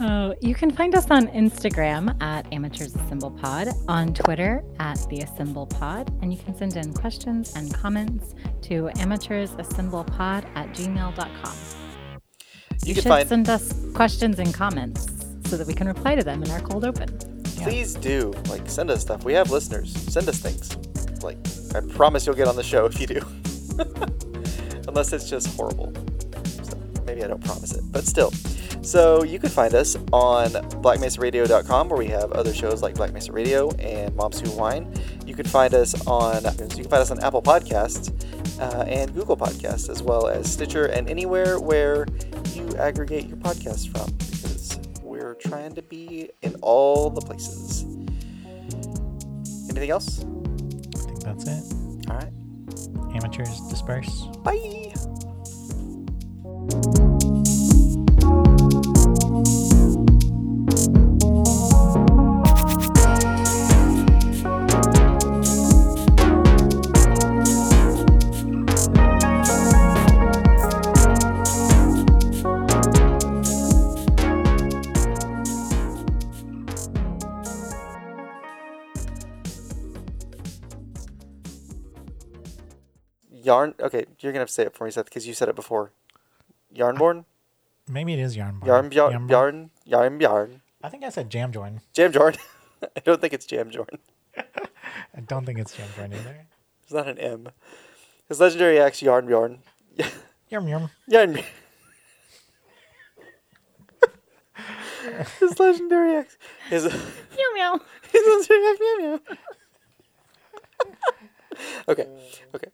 Oh, you can find us on Instagram at Amateurs Assemble Pod, on Twitter at The Assemble Pod, and you can send in questions and comments to amateursassemblepod at gmail.com. You You should find. send us questions and comments so that we can reply to them in our cold open. Yeah. Please do like send us stuff. We have listeners. Send us things. Like I promise you'll get on the show if you do. <laughs> Unless it's just horrible. So maybe I don't promise it, but still. So you can find us on blackmesaradio.com where we have other shows like Black Mesa Radio and Moms Who Wine. You can find us on you can find us on Apple Podcasts uh, and Google Podcasts as well as Stitcher and anywhere where you aggregate your podcasts from because we're trying to be in all the places. Anything else? I think that's it. All right. Amateurs disperse. Bye. Yarn. Okay, you're gonna have to say it for me, Seth, because you said it before. Yarnborn. Maybe it is Yarn. Yarn. Yarn. Yarn. Yarn. Yarn. Yarn. I think I said Jam Jorn. Jam Jorn. <laughs> I don't think it's Jam Jorn. <laughs> I don't think it's Jam Jorn either. It's not an M. His legendary axe, Yarn Bjorn. Yum <laughs> yum. Yarn. His legendary axe. His, his Meow meow. legendary axe. Meow meow. okay, okay.